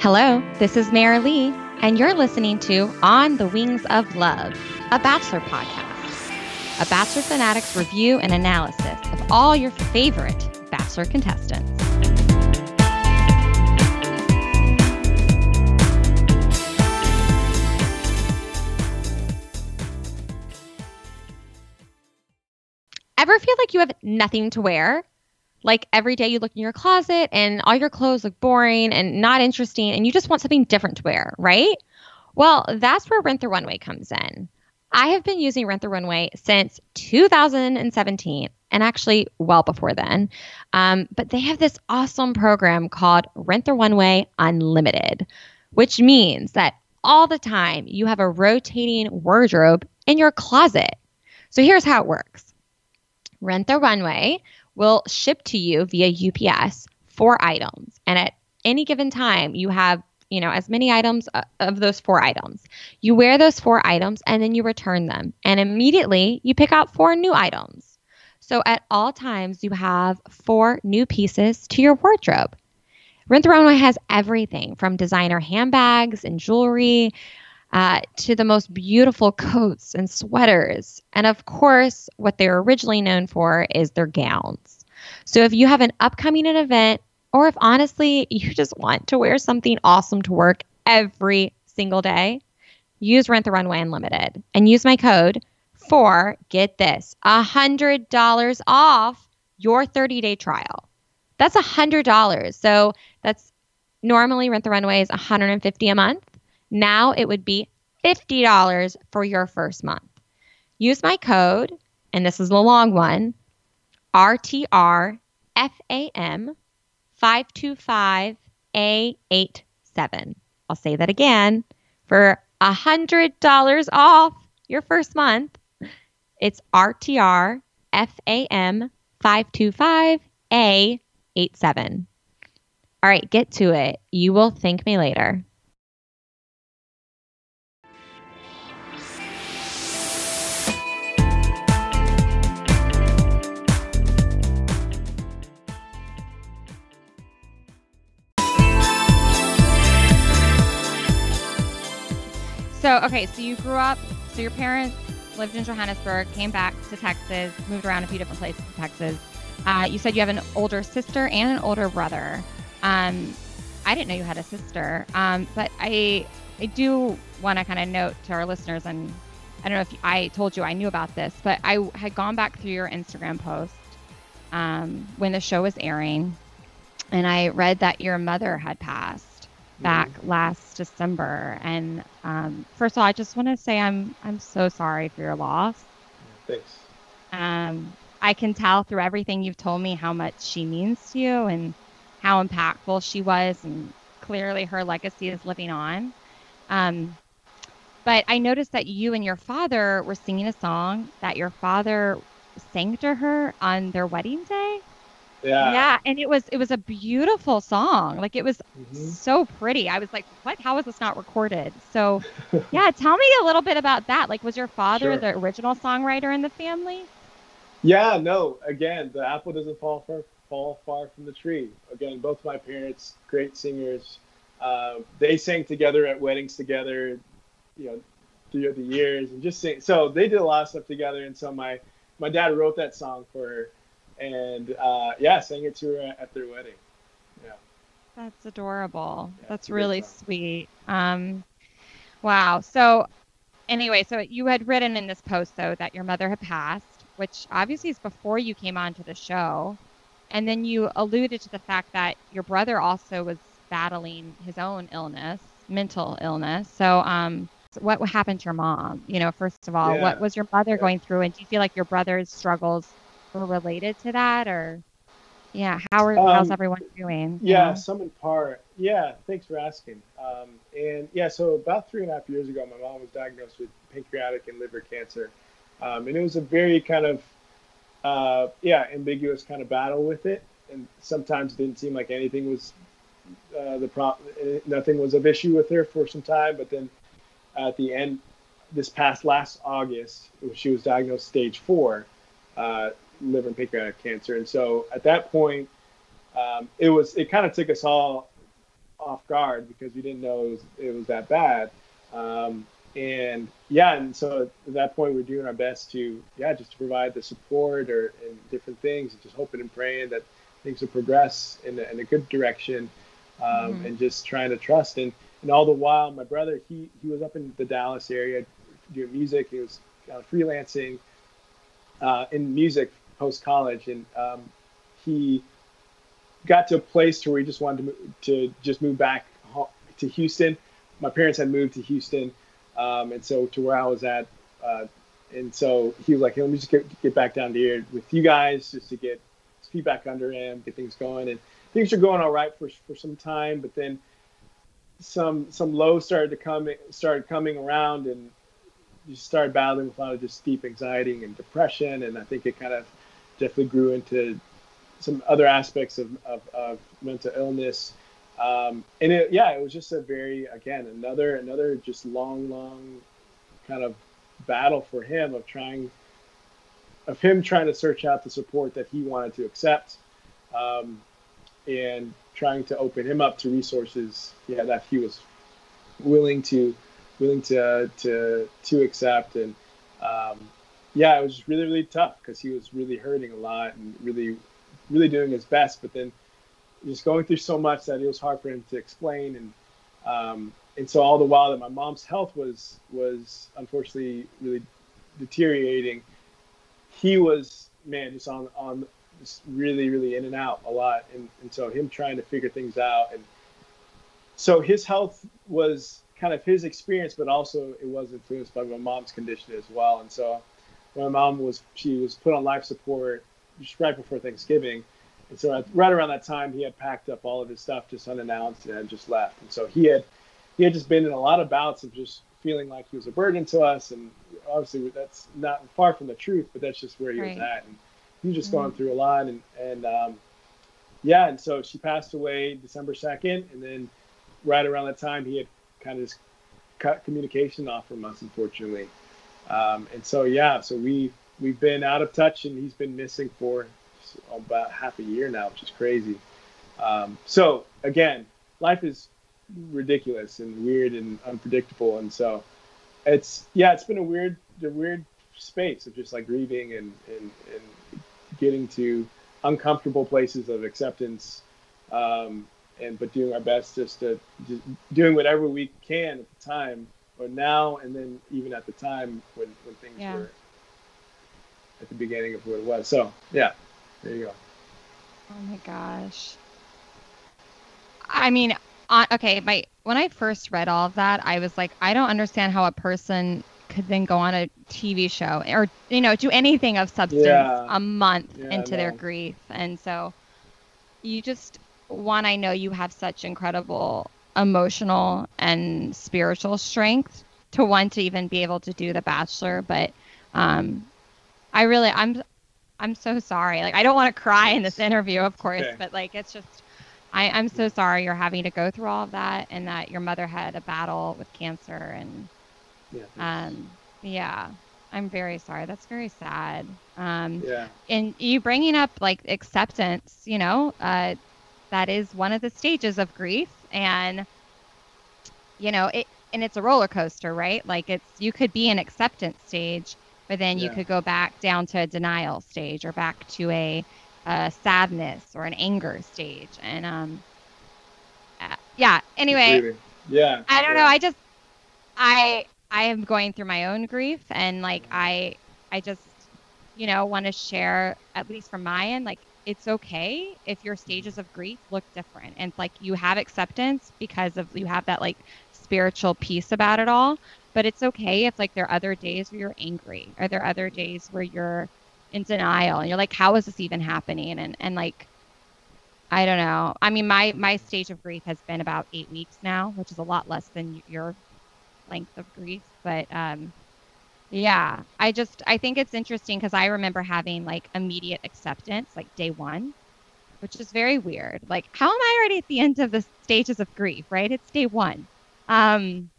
Hello, this is Mary Lee, and you're listening to On the Wings of Love, a Bachelor podcast. A Bachelor Fanatics review and analysis of all your favorite Bachelor contestants. Ever feel like you have nothing to wear? Like every day you look in your closet and all your clothes look boring and not interesting, and you just want something different to wear, right? Well, that's where Rent the Runway comes in. I have been using Rent the Runway since 2017 and actually well before then. Um, but they have this awesome program called Rent the Runway Unlimited, which means that all the time you have a rotating wardrobe in your closet. So here's how it works Rent the Runway will ship to you via UPS four items. And at any given time, you have you know as many items uh, of those four items. You wear those four items and then you return them. And immediately you pick out four new items. So at all times you have four new pieces to your wardrobe. Rent the runway has everything from designer handbags and jewelry uh, to the most beautiful coats and sweaters. And of course, what they're originally known for is their gowns. So if you have an upcoming event, or if honestly you just want to wear something awesome to work every single day, use Rent the Runway Unlimited and use my code for get this $100 off your 30 day trial. That's $100. So that's normally Rent the Runway is 150 a month. Now it would be $50 for your first month. Use my code, and this is the long one RTRFAM 525A87. I'll say that again for $100 off your first month. It's RTRFAM 525A87. All right, get to it. You will thank me later. So, okay, so you grew up, so your parents lived in Johannesburg, came back to Texas, moved around a few different places in Texas. Uh, you said you have an older sister and an older brother. Um, I didn't know you had a sister, um, but I I do want to kind of note to our listeners, and I don't know if I told you I knew about this, but I had gone back through your Instagram post um, when the show was airing, and I read that your mother had passed back last December. And um, first of all, I just want to say I'm I'm so sorry for your loss. Thanks. Um, I can tell through everything you've told me how much she means to you and how impactful she was, and clearly her legacy is living on. Um, but I noticed that you and your father were singing a song that your father sang to her on their wedding day. Yeah. Yeah, and it was it was a beautiful song. Like it was mm-hmm. so pretty. I was like, "What? How was this not recorded?" So, yeah, tell me a little bit about that. Like was your father sure. the original songwriter in the family? Yeah, no. Again, the apple doesn't fall far fall far from the tree. Again, both my parents, great singers. Uh, they sang together at weddings together, you know, through the years and just sing. So they did a lot of stuff together. And so my my dad wrote that song for her and uh, yeah, sang it to her at their wedding. Yeah. That's adorable. Yeah, That's really sweet. Um, wow. So, anyway, so you had written in this post though that your mother had passed, which obviously is before you came on to the show, and then you alluded to the fact that your brother also was battling his own illness, mental illness. So, um, what happened to your mom? You know, first of all, yeah. what was your mother yeah. going through, and do you feel like your brother's struggles were related to that or yeah how are, um, how's everyone doing? yeah, some in part. Yeah thanks for asking. Um, and yeah so about three and a half years ago my mom was diagnosed with pancreatic and liver cancer. Um, and it was a very kind of uh, yeah ambiguous kind of battle with it. And sometimes it didn't seem like anything was uh, the problem nothing was of issue with her for some time. But then at the end this past last august she was diagnosed stage four uh, liver and pancreatic cancer. And so at that point, um, it was it kind of took us all off guard because we didn't know it was, it was that bad. Um, and yeah, and so at that point, we're doing our best to yeah, just to provide the support or and different things, and just hoping and praying that things will progress in a, in a good direction, um, mm-hmm. and just trying to trust. And and all the while, my brother he he was up in the Dallas area doing music. He was uh, freelancing uh, in music post college, and um, he got to a place to where he just wanted to, to just move back to Houston. My parents had moved to Houston um, and so to where I was at, uh, and so he was like, hey, let me just get, get back down here with you guys just to get his feet back under him, get things going. And things are going all right for, for some time, but then some some lows started to come started coming around and you started battling with a lot of just deep anxiety and depression. And I think it kind of definitely grew into some other aspects of, of, of mental illness um, and it, yeah, it was just a very, again, another, another just long, long kind of battle for him of trying, of him trying to search out the support that he wanted to accept, um, and trying to open him up to resources, yeah, that he was willing to, willing to, to, to accept. And, um, yeah, it was really, really tough because he was really hurting a lot and really, really doing his best. But then just going through so much that it was hard for him to explain and um, and so all the while that my mom's health was was unfortunately really deteriorating he was man just on on just really really in and out a lot and, and so him trying to figure things out and so his health was kind of his experience but also it was influenced by my mom's condition as well and so my mom was she was put on life support just right before thanksgiving and so at, right around that time, he had packed up all of his stuff just unannounced and just left. And so he had he had just been in a lot of bouts of just feeling like he was a burden to us. And obviously that's not far from the truth, but that's just where he right. was at. And he was just mm-hmm. going through a lot. And and um, yeah, and so she passed away December second, and then right around that time, he had kind of just cut communication off from us, unfortunately. Um, and so yeah, so we we've been out of touch, and he's been missing for about half a year now, which is crazy. Um, so again, life is ridiculous and weird and unpredictable, and so it's yeah, it's been a weird, a weird space of just like grieving and and, and getting to uncomfortable places of acceptance, um, and but doing our best just to just doing whatever we can at the time or now and then even at the time when when things yeah. were at the beginning of what it was. So yeah, there you go. Oh my gosh. I mean, on, okay, my when I first read all of that, I was like, I don't understand how a person could then go on a TV show or you know do anything of substance yeah. a month yeah, into their grief, and so you just one, I know you have such incredible emotional and spiritual strength to want to even be able to do The Bachelor, but um, I really I'm I'm so sorry. Like I don't want to cry in this interview, of course, okay. but like it's just I, I'm so sorry you're having to go through all of that and that your mother had a battle with cancer and yeah, um yeah. I'm very sorry. That's very sad. Um yeah. and you bringing up like acceptance, you know, uh that is one of the stages of grief and you know, it and it's a roller coaster, right? Like it's you could be in acceptance stage but then you could go back down to a denial stage or back to a, a sadness or an anger stage. And um, uh, yeah. Anyway, yeah. I don't yeah. know. I just I I am going through my own grief, and like I I just you know want to share at least from my end like it's okay if your stages of grief look different. And like you have acceptance because of you have that like spiritual piece about it all but it's okay if like there are other days where you're angry or there are other days where you're in denial and you're like how is this even happening? And and like i don't know. I mean my my stage of grief has been about eight weeks now which is a lot less than your length of grief but um yeah i just i think it's interesting because i remember having like immediate acceptance like day one which is very weird like how am i already at the end of the stages of grief right it's day one um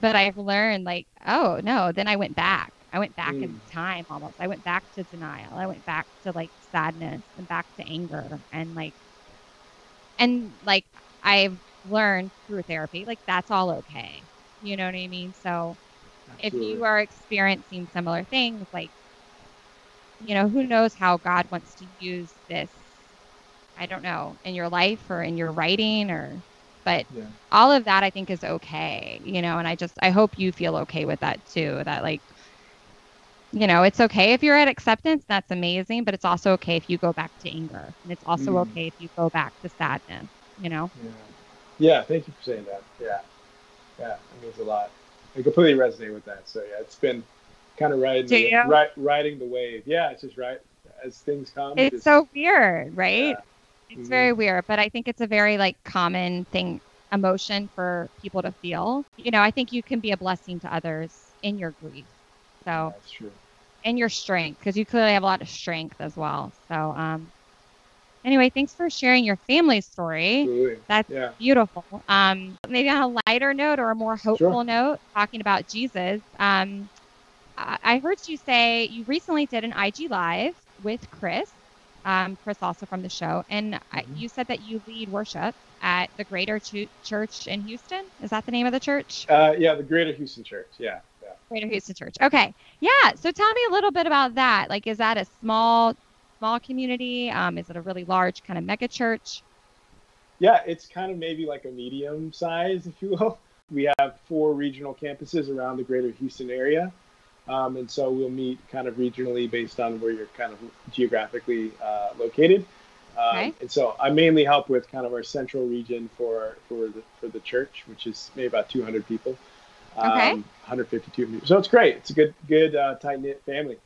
but I've learned like, oh no, then I went back. I went back mm. in time almost. I went back to denial. I went back to like sadness and back to anger and like and like I've learned through therapy, like that's all okay. You know what I mean? So Absolutely. if you are experiencing similar things, like, you know, who knows how God wants to use this, I don't know, in your life or in your writing or, but Yeah. all of that I think is okay, you know, and I just, I hope you feel okay with that too, that like, you know, it's okay if you're at acceptance, that's amazing, but it's also okay if you go back to anger. And it's also Mm. okay if you go back to sadness, you know? Yeah. Yeah. Thank you for saying that. Yeah. Yeah. It means a lot. I completely resonate with that. So yeah, it's been kind of riding, the, ri- riding the wave. Yeah. It's just right as things come. It's just- so weird, right? Yeah. It's Mhm. very weird, but I think it's a very like common thing, emotion for people to feel. You know, I think you can be a blessing to others in your grief. So, That's true. and your strength, because you clearly have a lot of strength as well. So, um, anyway, thanks for sharing your family story. Absolutely. That's Yeah. beautiful. Um, maybe on a lighter note or a more hopeful Sure. note, talking about Jesus. Um, I I heard you say you recently did an IG live with Chris, um, Chris also from the show, and I Mhm. you said that you lead worship at the Greater Ch- Church in Houston. Is that the name of the church? Uh, yeah. The Greater Houston Church. Yeah. Yeah. Greater Houston Church. Okay, yeah. So tell me a little bit about that. Like, is that a small, small community? Um, is it a really large kind of mega church? Yeah, it's kind of maybe like a medium size, if you will. We have four regional campuses around the greater Houston area. Um, and so we'll meet kind of regionally based on where you're kind of geographically uh, located. Um, Okay. And so I mainly help with kind of our central region for for the for the church, which is maybe about 200 people. Um, Okay. 150, 200. So it's great. It's a good, good, uh, tight knit family.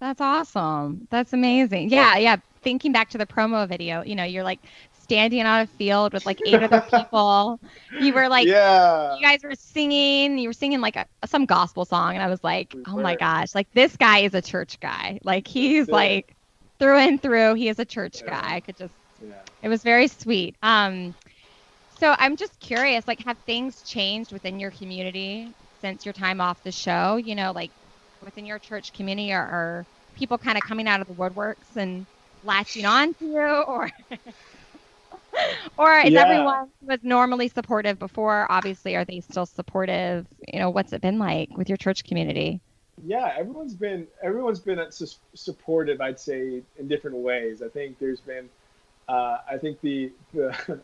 That's awesome. That's amazing. Yeah, yeah. Thinking back to the promo video, you know, you're like standing on a field with like eight other people. You were like, yeah. you guys were singing. You were singing like a some gospel song, and I was like, We oh my gosh, like this guy is a church guy. Like he's it. like through and through. He is a church Yeah. guy. I could just. yeah. It was very sweet. Um, so I'm just curious, like, have things changed within your community since your time off the show? You know, like within your church community, are, are people kind of coming out of the woodworks and latching on to you, or or is Yeah. everyone who was normally supportive before? Obviously, are they still supportive? You know, what's it been like with your church community? yeah everyone's been everyone's been uh, sus- supportive i'd say in different ways i think there's been uh, i think the the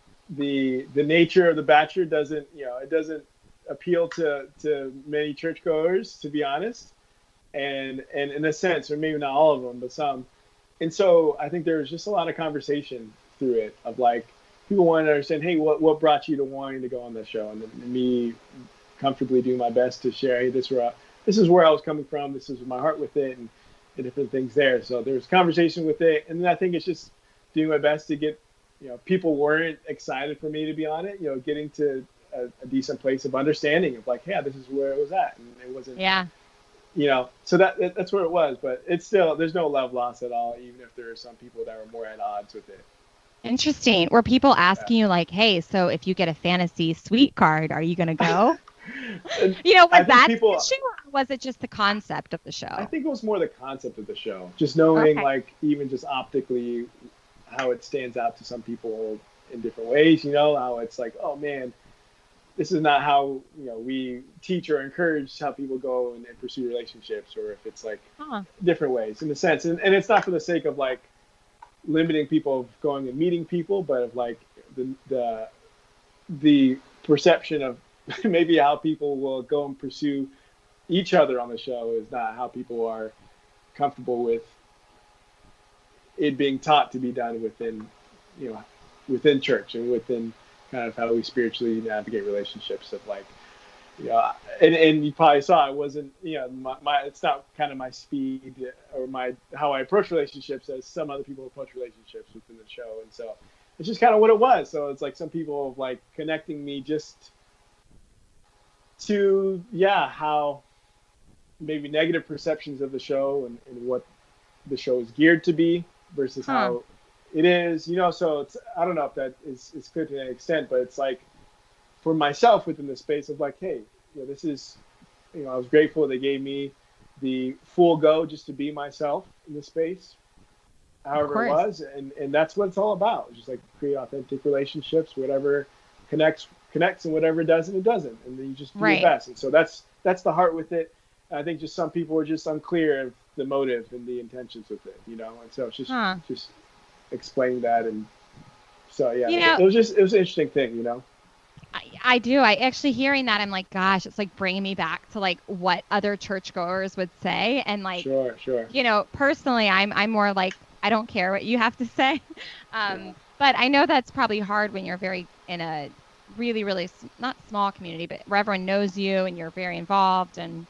the the nature of the bachelor doesn't you know it doesn't appeal to to many churchgoers to be honest. And and in a sense or maybe not all of them but some. And so i think there was just a lot of conversation through it of like people wanted to understand hey what what brought you to wanting to go on this show? And me comfortably doing my best to share hey this is where I, this is where I was coming from. This is my heart with it and the different things there. So there's conversation with it. And then I think it's just doing my best to get you know people weren't excited for me to be on it you know getting to a, a decent place of understanding of like yeah this is where it was at and it wasn't Yeah. you know so that, that that's where it was but it's still there's no love lost at all even if there are some people that were more at odds with it Interesting. Were people asking you like, "Hey, so if you get a fantasy suite card, are you gonna go?" You know, was that people- the issue or was it just the concept of the show? I think it was more the concept of the show, just knowing Okay. like even just optically how it stands out to some people in different ways. You know how it's like, oh man, this is not how you know we teach or encourage how people go and, and pursue relationships, or if it's like Huh. different ways in the sense, and, and it's not for the sake of like limiting people of going and meeting people, but of like the the the perception of maybe how people will go and pursue each other on the show is not how people are comfortable with it being taught to be done within you know within church and within kind of how we spiritually navigate relationships of like you know and, and you probably saw it wasn't you know my, my it's not kind of my speed or my how i approach relationships as some other people approach relationships within the show and so it's just kind of what it was so it's like some people like connecting me just to yeah how maybe negative perceptions of the show and, and what the show is geared to be versus Huh. how it is you know so it's i don't know if that is, is clear to an extent but it's like for myself within the space of like hey you know this is you know i was grateful they gave me the full go just to be myself in the space however it was and and that's what it's all about just like create authentic relationships whatever connects connects and whatever doesn't it doesn't and then you just do Right. your best and so that's that's the heart with it i think just some people are just unclear of the motive and the intentions with it you know and so it's just Huh. just explaining that and so yeah You it- know- it was just it was an interesting thing you know I, I do. I actually hearing that, I'm like, gosh, it's like bringing me back to like what other churchgoers would say, and like, sure sure you know, personally, I'm I'm more like I don't care what you have to say, um, Yeah. but I know that's probably hard when you're very in a really really not small community, but where everyone knows you and you're very involved, and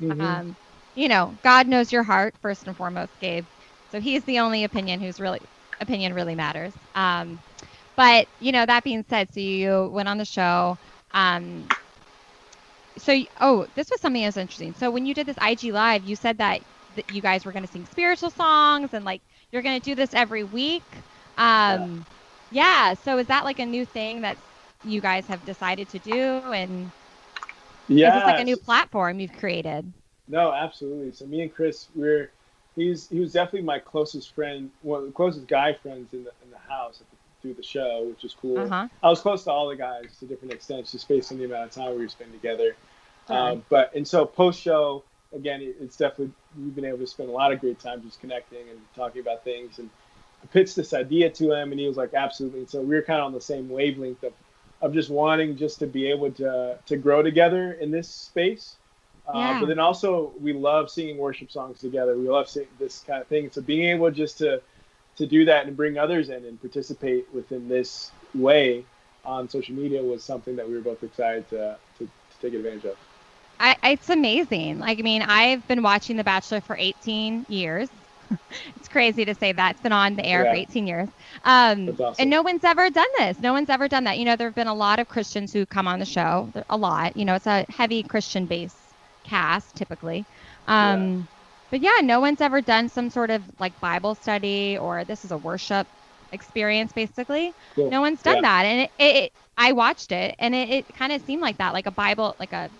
Mhm. um, you know, God knows your heart first and foremost, Gabe. So He's the only opinion who's really opinion really matters. Um, but you know, that being said, so you went on the show. Um, so oh, this was something that was interesting. So when you did this IG live, you said that, that you guys were going to sing spiritual songs and like you're going to do this every week. Um, yeah. So is that like a new thing that you guys have decided to do? And yeah is this like a new platform you've created? No, absolutely. So me and Chris, we're he's he was definitely my closest friend, one of the closest guy friends in the in the house at the, through the show, which is cool. Uh huh. I was close to all the guys to different extents, just based on the amount of time we were spending together. Alright. Um, but and so post show, again, it, it's definitely we've been able to spend a lot of great time just connecting and talking about things. And I pitched this idea to him, and he was like, absolutely. And so we were kind of on the same wavelength of of just wanting just to be able to to grow together in this space. Uh, Yeah. But then also we love singing worship songs together. We love this kind of thing. So being able just to to do that and bring others in and participate within this way on social media was something that we were both excited to, to, to take advantage of. I, it's amazing. Like, I mean, I've been watching The Bachelor for 18 years. it's crazy to say that. It's been on the air for 18 years. Um, awesome. And no one's ever done this. No one's ever done that. You know, there have been a lot of Christians who come on the show. A lot. You know, it's a heavy Christian based cast typically. Um, But yeah, no one's ever done some sort of like Bible study or this is a worship experience basically. Cool. No one's done Yeah. that. And it, it, it I watched it and it, it kind of seemed like that, like a Bible, like a,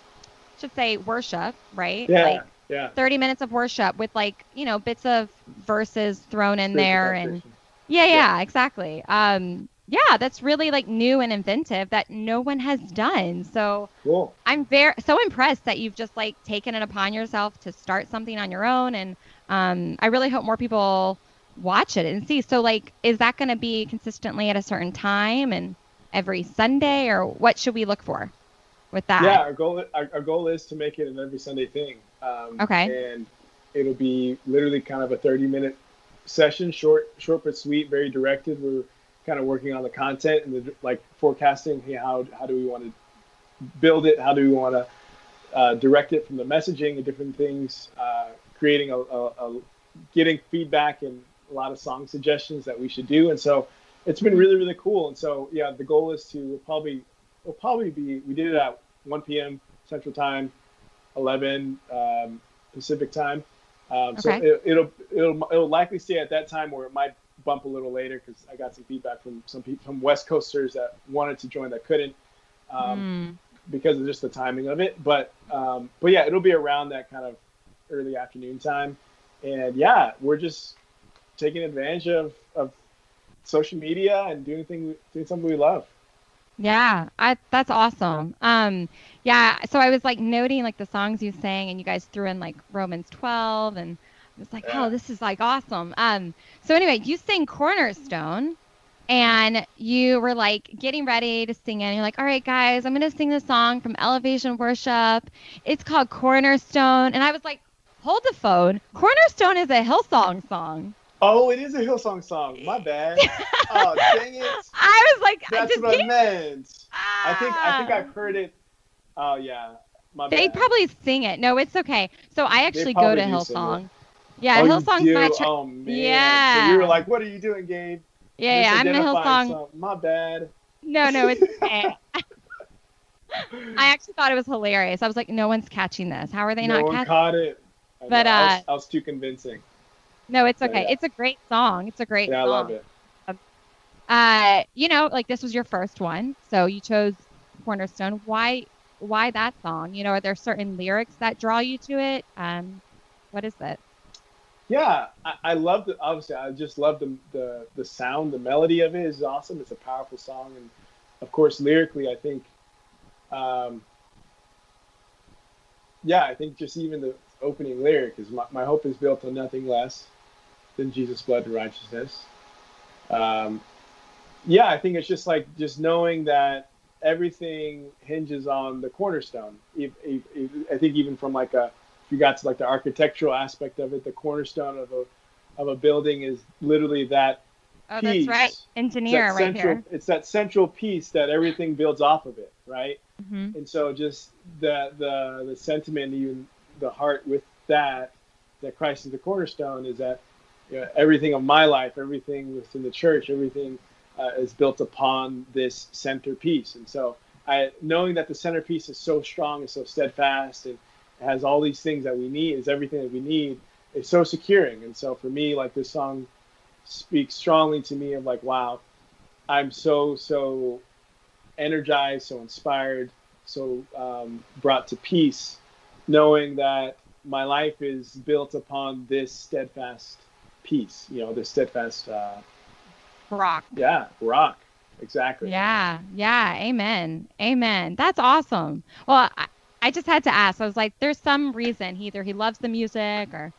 should say worship, right? Yeah, Like yeah. 30 minutes of worship with like, you know, bits of verses thrown in there and yeah, yeah, Yeah. exactly. Um, yeah, that's really like new and inventive that no one has done. So Cool. I'm very so impressed that you've just like taken it upon yourself to start something on your own, and um, I really hope more people watch it and see. So like, is that going to be consistently at a certain time and every Sunday, or what should we look for with that? Yeah, our goal our, our goal is to make it an every Sunday thing. Um, Okay. And it'll be literally kind of a 30 minute session, short, short but sweet, very directed. We're kind of working on the content and the like forecasting. Hey, how how do we want to build it? How do we want to uh, direct it from the messaging and different things? Uh, creating a, a, a getting feedback and a lot of song suggestions that we should do. And so it's been really really cool. And so yeah, the goal is to we'll probably will probably be we did it at 1 p.m. Central Time, 11 um, Pacific Time. Um, so it, it'll it'll it'll likely stay at that time, or it might bump a little later because I got some feedback from some people from West Coasters that wanted to join that couldn't um, Mm, because of just the timing of it. But um, but yeah, it'll be around that kind of early afternoon time, and yeah, we're just taking advantage of, of social media and doing thing doing something we love. yeah, I, that's awesome. Um, yeah, so I was like noting like the songs you sang, and you guys threw in like Romans 12, and I was like, Yeah. oh, this is like awesome. Um, so anyway, you sang Cornerstone, and you were like getting ready to sing it. And you're like, all right, guys, I'm gonna sing this song from Elevation Worship. It's called Cornerstone, and I was like, hold the phone. Cornerstone is a Hillsong song. Oh, it is a Hillsong song. My bad. oh, dang it. I was like, I That's just what I meant. I think I think Ah. I've heard it. Oh yeah. My They bad. probably sing it. No, it's okay. So I actually go to sing Hillsong. Yeah, oh, Hillsong's my church. Oh man. So Yeah. you were like, "What are you doing, Gabe?" yeah, yeah, I'm Misidentifying Hillsong. something. My bad. No, no, it's okay. I actually thought it was hilarious. I was like, no one's catching this. How are they no not one catching? caught it. I But, know, I, was, uh, I was too convincing. No, it's okay. yeah. It's a great song. It's a great Yeah, I song. love it. Uh, you know, like this was your first one, so you chose Cornerstone. Why, why that song? You know, are there certain lyrics that draw you to it? Um, what is it? Yeah, I, I love the. Obviously, I just love the, the the sound, the melody of it is awesome. It's a powerful song, and of course, lyrically, I think, um, yeah, I think just even the opening lyric is my, my hope is built on nothing less than Jesus' blood and righteousness. Um, yeah, I think it's just like just knowing that everything hinges on the cornerstone. If, I think even from like a, you got to like the architectural aspect of it, the cornerstone of a of a building is literally that. Oh, piece. that's right, engineer right central, here. It's that central piece that everything builds off of it, right? Mm-hmm. And so just the the the sentiment, even the heart with that, that Christ is the cornerstone, is that you know, everything of my life, everything within the church, everything uh, is built upon this centerpiece. And so, I, knowing that the centerpiece is so strong and so steadfast and has all these things that we need, is everything that we need, is so securing. And so, for me, like this song speaks strongly to me of like, wow, I'm so so energized, so inspired, so um, brought to peace, knowing that my life is built upon this steadfast peace, You know, this steadfast. Uh, rock. Yeah, rock. Exactly. Yeah, yeah. Amen. Amen. That's awesome. Well, I, I just had to ask. I was like, there's some reason. Either he loves the music or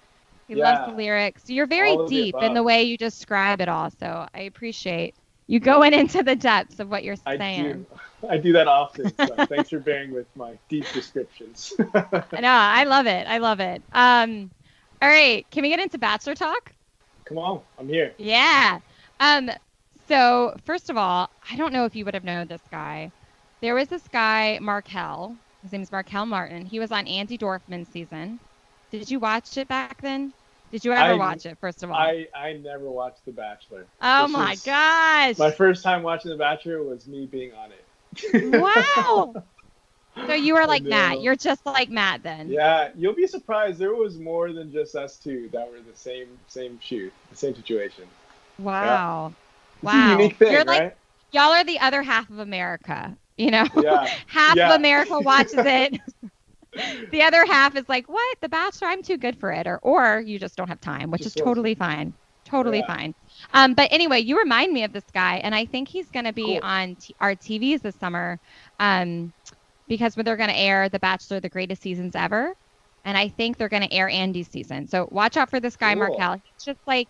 he yeah. loves the lyrics. You're very deep in the way you describe it all. So I appreciate you going into the depths of what you're saying. I do, I do that often. So thanks for bearing with my deep descriptions. no, I love it. I love it. Um, all right. Can we get into Bachelor Talk? Come on. I'm here. Yeah. Um, so first of all, I don't know if you would have known this guy. There was this guy, Marquel. His name is Marquel Martin. He was on Andi Dorfman's season. Did you watch it back then? Did you ever I, watch it? First of all, I I never watched The Bachelor. Oh this my gosh! My first time watching The Bachelor was me being on it. wow. So you were like Matt. You're just like Matt then. Yeah, you'll be surprised. There was more than just us two that were the same same shoot, the same situation. Wow. Yeah. Wow. thing, You're right? like y'all are the other half of America. You know, yeah. half yeah. of America watches it. the other half is like, what? The Bachelor? I'm too good for it, or or you just don't have time, which just is totally fine. Totally yeah. fine. Um, but anyway, you remind me of this guy, and I think he's going to be cool. on t- our TVs this summer, um, because when they're going to air The Bachelor: The Greatest Seasons Ever, and I think they're going to air Andi's season. So watch out for this guy, cool. Marquel. He's just like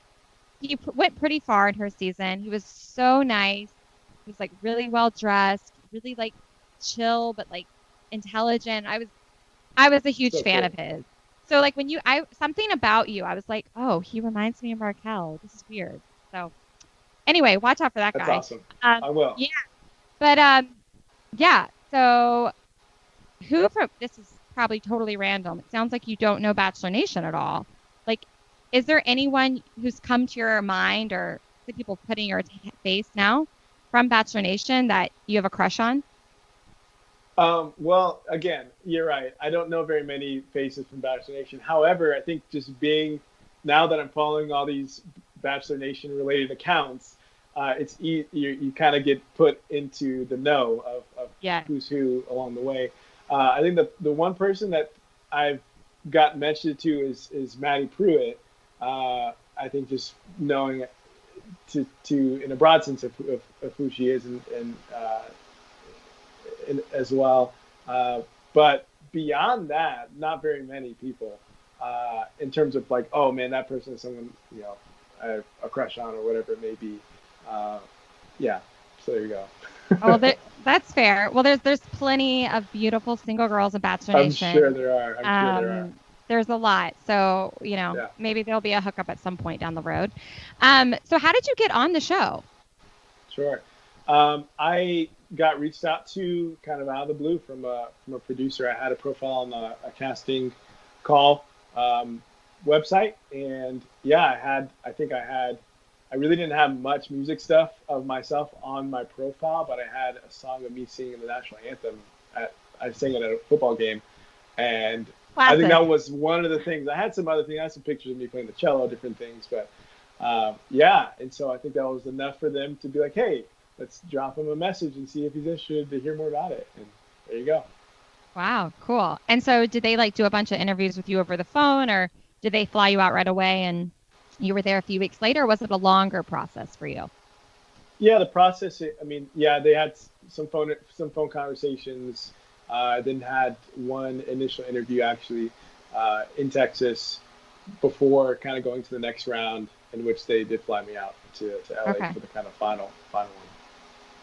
he went pretty far in her season. He was so nice. He was like really well dressed, really like chill, but like intelligent. I was I was a huge so fan cool. of his. So like when you I something about you, I was like, oh, he reminds me of Marquel. This is weird. So anyway, watch out for that That's guy. awesome. Um, I will. Yeah. But um yeah, so who from this is probably totally random. It sounds like you don't know Bachelor Nation at all. Like is there anyone who's come to your mind or the people putting your t- face now from Bachelor Nation that you have a crush on? Um, well, again, you're right. I don't know very many faces from Bachelor Nation. However, I think just being now that I'm following all these Bachelor Nation related accounts, uh, it's e- you, you kind of get put into the know of, of yeah. who's who along the way. Uh, I think the the one person that I've got mentioned to is is Maddie Prewett. uh, I think just knowing to, to in a broad sense of, of, of who she is and, and, uh, and as well. Uh, but beyond that, not very many people uh, in terms of like, oh man, that person is someone you know I have a crush on or whatever it may be. Uh, yeah, so there you go. well, there, that's fair. Well, there's there's plenty of beautiful single girls in Bachelor Nation. I'm sure there are. I'm um, sure there are. There's a lot. So, you know, yeah. maybe there'll be a hookup at some point down the road. Um, so how did you get on the show? Sure. Um, I got reached out to kind of out of the blue from a, from a producer. I had a profile on a, a casting call um, website. And yeah, I had, I think I had, I really didn't have much music stuff of myself on my profile, but I had a song of me singing the national anthem. At, I sang it at a football game. And Classic. I think that was one of the things. I had some other things. I had some pictures of me playing the cello, different things, but um, yeah. And so I think that was enough for them to be like, hey, let's drop him a message and see if he's interested to hear more about it. And there you go. Wow, cool. And so did they like do a bunch of interviews with you over the phone, or did they fly you out right away and you were there a few weeks later? Or was it a longer process for you? yeah, the process. I mean, yeah, they had some phone some phone conversations. Uh, then had one initial interview actually uh, in Texas before kind of going to the next round, in which they did fly me out to, to LA okay. for the kind of final final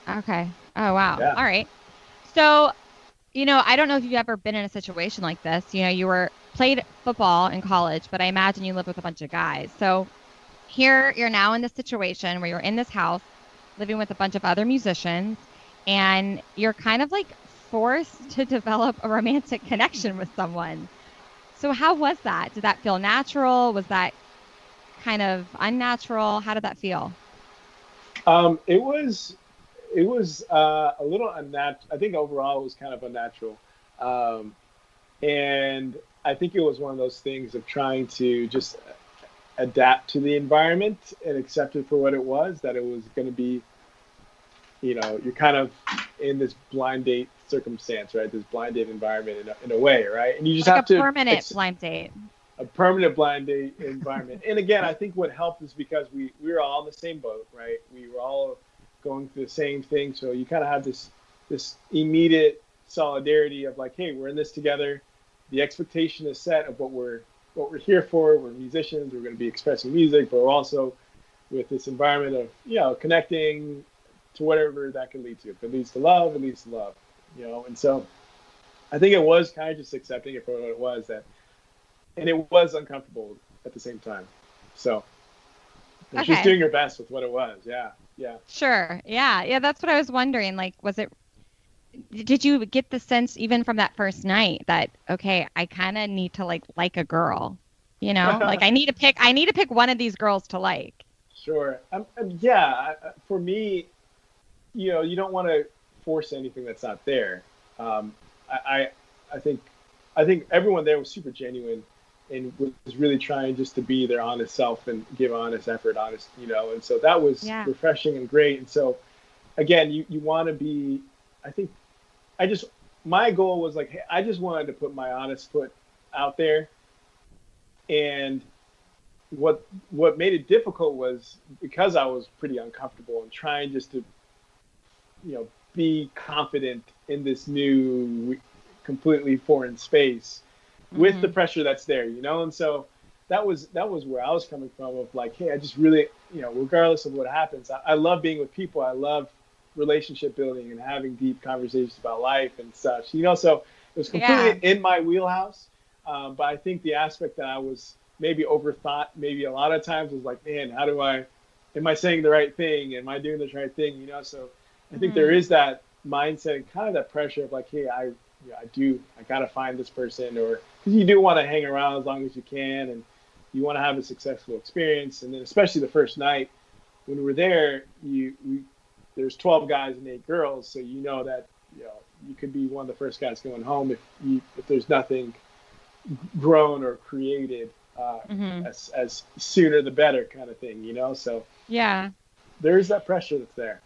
one. Okay. Oh wow. Yeah. All right. So, you know, I don't know if you've ever been in a situation like this. You know, you were played football in college, but I imagine you lived with a bunch of guys. So here you're now in this situation where you're in this house living with a bunch of other musicians and you're kind of like forced to develop a romantic connection with someone. So how was that? Did that feel natural? Was that kind of unnatural? How did that feel? Um, it was it was uh, a little unnatural. I think overall it was kind of unnatural. Um, and I think it was one of those things of trying to just adapt to the environment and accept it for what it was, that it was going to be, you know, you're kind of in this blind date circumstance, right? This blind date environment in a, in a way, right? And you just like have to. a permanent blind date. A permanent blind date environment. and again, I think what helped is because we, we were all in the same boat, right? We were all going through the same thing. So you kind of have this this immediate solidarity of like, hey, we're in this together. The expectation is set of what we're what we're here for. We're musicians. We're going to be expressing music, but we're also with this environment of you know connecting to whatever that can lead to. If it leads to love, it leads to love. You know, and so I think it was kind of just accepting it for what it was that, and it was uncomfortable at the same time. So okay. just doing her best with what it was. Yeah, yeah. Sure. Yeah, yeah. That's what I was wondering. Like, was it did you get the sense even from that first night that okay i kind of need to like like a girl you know like i need to pick i need to pick one of these girls to like sure um, um, yeah for me you know you don't want to force anything that's not there. Um, I, I i think i think everyone there was super genuine and was really trying just to be their honest self and give honest effort honest you know and so that was yeah. refreshing and great. And so again you, you want to be i think I just my goal was like, hey, I just wanted to put my honest foot out there, and what what made it difficult was because I was pretty uncomfortable and trying just to, you know, be confident in this new, completely foreign space, with mm-hmm. the pressure that's there, you know, and so that was that was where I was coming from of like, hey, I just really, you know, regardless of what happens, I, I love being with people. I love relationship building and having deep conversations about life and such. You know, so it was completely yeah. in my wheelhouse. Um, but I think the aspect that I was maybe overthought, maybe a lot of times was like, man, how do I, am I saying the right thing? Am I doing the right thing? You know, so I think mm-hmm. there is that mindset and kind of that pressure of like, hey, I, you know, I do, I gotta find this person, or because you do want to hang around as long as you can, and you want to have a successful experience, and then especially the first night when we're there, you we there's 12 guys and eight girls, so you know that you know you could be one of the first guys going home if you if there's nothing grown or created uh, mm-hmm. as as sooner the better kind of thing, you know. So yeah, there's that pressure that's there.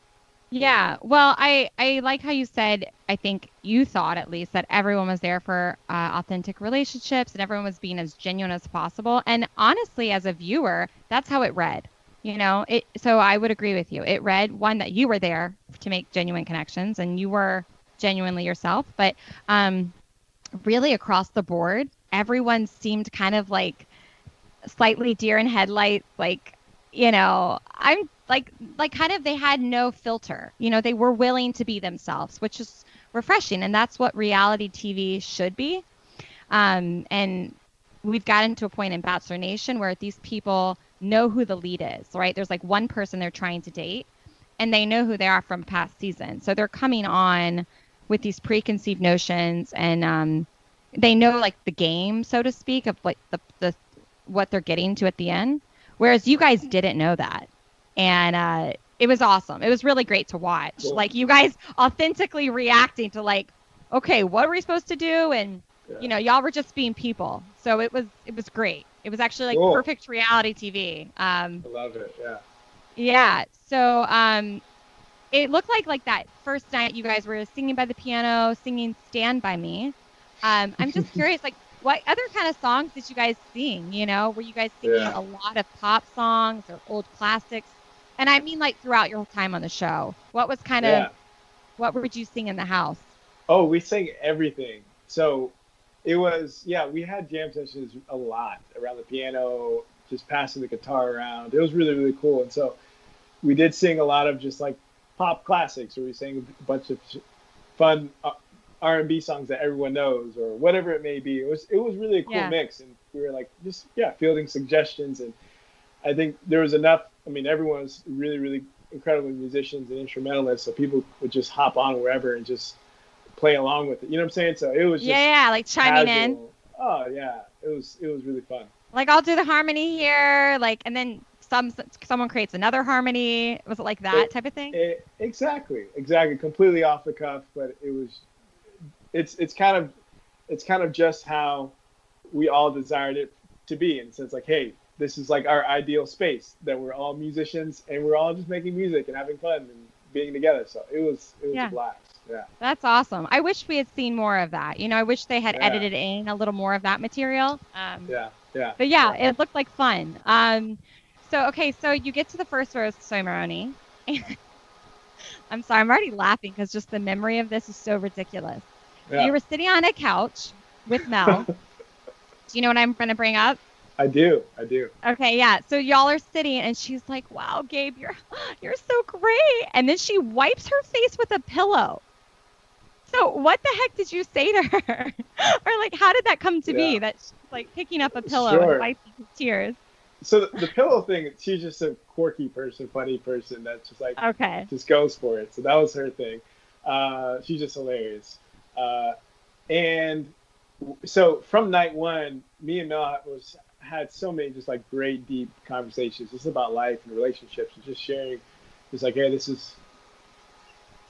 Yeah, well, I I like how you said. I think you thought at least that everyone was there for uh, authentic relationships and everyone was being as genuine as possible. And honestly, as a viewer, that's how it read you know it so i would agree with you it read one that you were there to make genuine connections and you were genuinely yourself but um really across the board everyone seemed kind of like slightly deer in headlights like you know i'm like like kind of they had no filter you know they were willing to be themselves which is refreshing and that's what reality tv should be um and we've gotten to a point in bachelor nation where these people know who the lead is, right? There's like one person they're trying to date and they know who they are from past seasons. So they're coming on with these preconceived notions and um, they know like the game, so to speak, of like the, the what they're getting to at the end. Whereas you guys didn't know that. And uh, it was awesome. It was really great to watch. Cool. Like you guys authentically reacting to like, okay, what are we supposed to do? And yeah. you know, y'all were just being people. So it was it was great. It was actually like cool. perfect reality TV. Um, I love it. Yeah. Yeah. So um, it looked like like that first night you guys were singing by the piano, singing "Stand by Me." Um, I'm just curious, like what other kind of songs did you guys sing? You know, were you guys singing yeah. a lot of pop songs or old classics? And I mean, like throughout your time on the show, what was kind Yeah. of, what would you sing in the house? Oh, we sang everything. So it was, yeah, we had jam sessions a lot around the piano, just passing the guitar around. It was really, really cool. And so we did sing a lot of just like pop classics, or we sang a bunch of fun uh, R&B songs that everyone knows, or whatever it may be. It was, it was really a cool Yeah. mix, and we were like just yeah, fielding suggestions, and I think there was enough. I mean, everyone's really, really incredible musicians and instrumentalists, so people would just hop on wherever and just play along with it. You know what I'm saying? So it was just Yeah, yeah, like chiming in. Oh yeah, it was it was really fun. Like I'll do the harmony here, like, and then some someone creates another harmony. Was it like that It- type of thing? It, exactly, exactly, completely off the cuff, but it was. It's it's kind of, it's kind of just how we all desired it to be, and so it's like, hey, this is like our ideal space that we're all musicians and we're all just making music and having fun and being together. So it was it was Yeah. a blast. Yeah. That's awesome. I wish we had seen more of that. You know, I wish they had Yeah. edited in a little more of that material. Um, Yeah. Yeah. But yeah, it looked like fun. Um, so okay, so you get to the first rose ceremony. I'm sorry, I'm already laughing because just the memory of this is so ridiculous. Yeah. You were sitting on a couch with Mel. Do you know what I'm going to bring up? I do. I do. Okay, yeah. So y'all are sitting, and she's like, "Wow, Gabe, you're you're so great." And then she wipes her face with a pillow. So what the heck did you say to her, or like, how did that come to be? That she's like picking up a pillow Sure. and wiping tears. So the, the pillow thing, she's just a quirky person, funny person that just like Okay. just goes for it. So that was her thing. Uh, she's just hilarious. Uh, and so from night one, me and Mel was had so many just like great deep conversations just about life and relationships and just sharing just like hey this is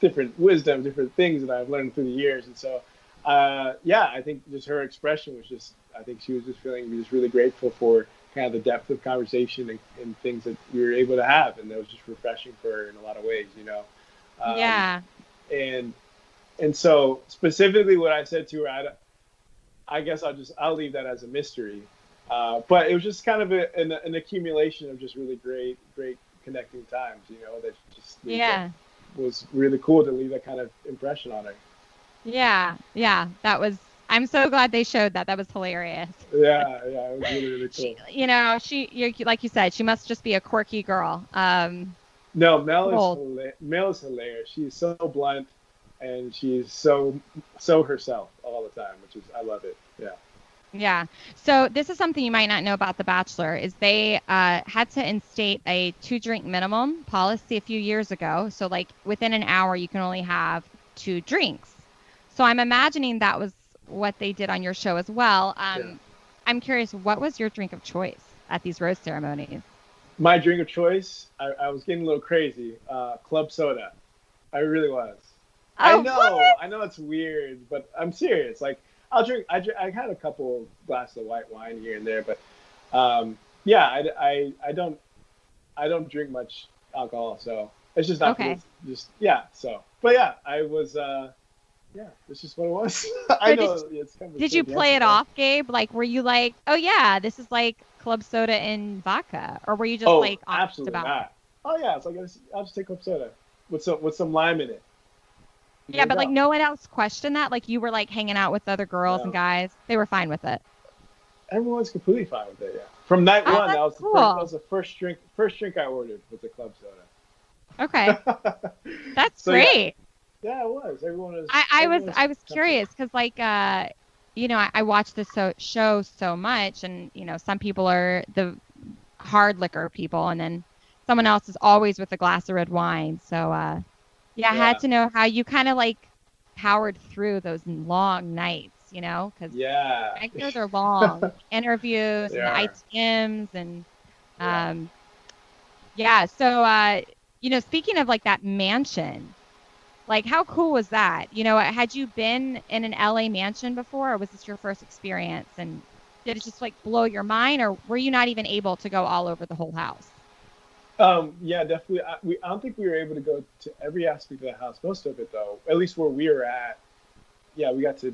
different wisdom different things that i've learned through the years and so uh, yeah i think just her expression was just i think she was just feeling just really grateful for kind of the depth of conversation and, and things that we were able to have and that was just refreshing for her in a lot of ways you know Um, yeah. and and so specifically what I said to her, I, I guess I'll just I'll leave that as a mystery. Uh, but it was just kind of a, an, an accumulation of just really great great connecting times, you know, that just Yeah. was really cool to leave that kind of impression on her. Yeah. Yeah. That was. I'm so glad they showed that. That was hilarious. Yeah, yeah, it was really really cool. She, you know, she, you, like you said, she must just be a quirky girl. Um, No, Mel is hila- Mel is hilarious. She's so blunt, and she's so so herself all the time, which is I love it. Yeah. Yeah. So this is something you might not know about The Bachelor is they uh, had to instate a two drink minimum policy a few years ago. So like within an hour you can only have two drinks. So I'm imagining that was what they did on your show as well. Um, Yeah. I'm curious, what was your drink of choice at these rose ceremonies? My drink of choice, I, I was getting a little crazy. Uh, club soda. I really was. I Oh, know, what? I know it's weird, but I'm serious. Like I'll drink. I, I had a couple glasses of white wine here and there, but um, yeah, I, I, I don't I don't drink much alcohol, so it's just not Okay. just yeah. So, but yeah, I was uh, yeah, it's just what it was. I know. did- it's kind of Did you play it off, Gabe? Like, were you like, oh yeah, this is like club soda and vodka, or were you just oh, like absolutely about? it? not. Oh yeah, it's like I'll just take club soda with some with some lime in it. Yeah, but like no one else questioned that. Like you were like hanging out with other girls and guys. They were fine with it. everyone's completely fine with it. Yeah. From night Oh, one, that that's was the cool. first, that was the first drink. First drink I ordered was a club soda. Okay, that's So, yeah. great. Yeah, it was. Everyone was. I, I was everyone I was curious because like uh, you know I, I watch this so, show so much, and you know some people are the hard liquor people, and then someone else is always with a glass of red wine. So uh, yeah, I had to know how you kind of like powered through those long nights. You know, because Yeah. I know they're long interviews They and. ITMs and Yeah. um yeah so uh you know speaking of like that mansion like how cool was that you know had you been in an LA mansion before or was this your first experience and did it just like blow your mind or were you not even able to go all over the whole house Um, yeah, definitely. I, we, I don't think we were able to go to every aspect of the house. Most of it, though, at least where we were at, yeah, we got to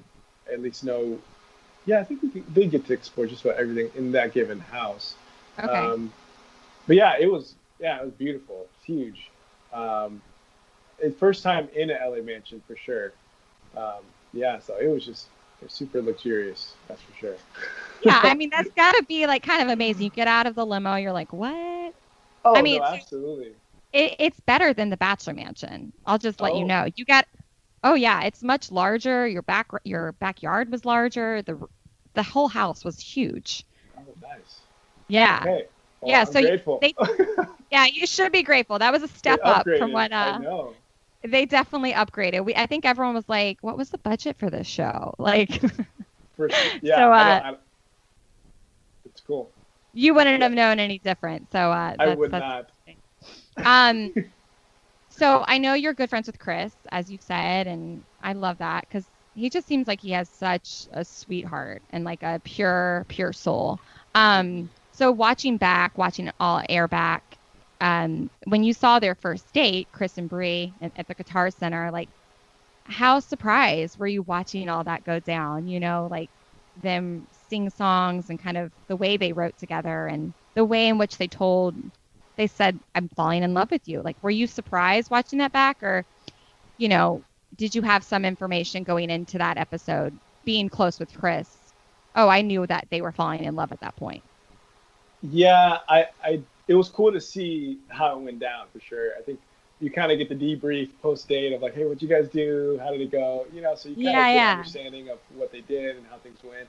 at least know. Yeah, I think we did get to explore just about everything in that given house. okay Um, but yeah, it was yeah, it was beautiful. It's huge. Um, it's first time in a LA mansion for sure. Um, yeah, so it was just super luxurious. That's for sure. yeah, I mean that's got to be like kind of amazing. You get out of the limo, you're like, what? Oh, I mean, no, absolutely. It, it's better than the Bachelor Mansion. I'll just let Oh. you know. You got, oh yeah, it's much larger. Your back, your backyard was larger. The, the whole house was huge. Oh, nice. Yeah, Okay. Well, Yeah, I'm so you- grateful. they- yeah. You should be grateful. That was a step up from what I uh, know. they definitely upgraded. We, I think everyone was like, what was the budget for this show? Like, For, yeah, So, I uh, don't- I don't- it's cool. You wouldn't have known any different. So uh, I would not. Um, so I know you're good friends with Chris, as you've said, and I love that because he just seems like he has such a sweetheart and like a pure, pure soul. Um, so watching back, watching it all air back, um, when you saw their first date, Chris and Bri at, at the Guitar Center, like how surprised were you watching all that go down? You know, like them sing songs and kind of the way they wrote together and the way in which they told they said i'm falling in love with you like were you surprised watching that back or you know did you have some information going into that episode being close with chris oh i knew that they were falling in love at that point Yeah, I, I, it was cool to see how it went down for sure. I think you kind of get the debrief post date of like, hey, what'd you guys do? How did it go? You know, so you kind of Yeah, get yeah. an understanding of what they did and how things went.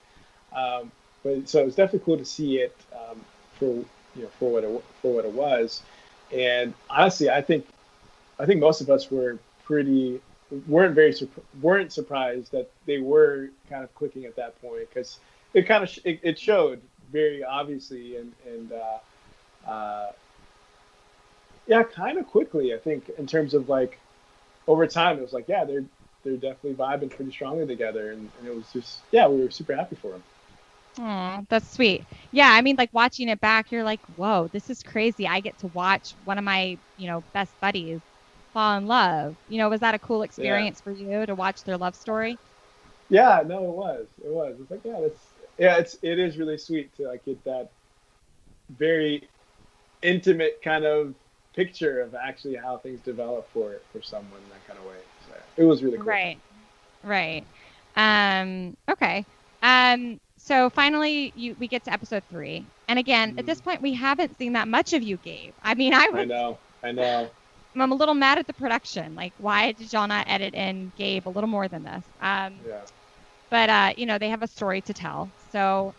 Um, but so it was definitely cool to see it um, for you know for what it for what it was. And honestly, I think I think most of us were pretty weren't very weren't surprised that they were kind of clicking at that point because it kind of sh- it, it showed very obviously and and uh, uh, yeah, kind of quickly. I think in terms of like over time, it was like yeah, they're they're definitely vibing pretty strongly together, and, and it was just yeah, we were super happy for them. Oh, that's sweet. Yeah, I mean, like watching it back, you're like, whoa, this is crazy. I get to watch one of my, you know, best buddies fall in love. You know, was that a cool experience for you to watch their love story? Yeah, no, it was. It was. It's like yeah, that's yeah, it's it is really sweet to like get that very intimate kind of picture of actually how things develop for for someone in that kind of way. So it was really cool. Right. Right. Um, okay. Um, so finally you we get to episode three. And again, at this point we haven't seen that much of you, Gabe. I mean I I know. I know. I'm a little mad at the production. Like why did y'all not edit in Gabe a little more than this? Um Yeah. but uh, you know, they have a story to tell. So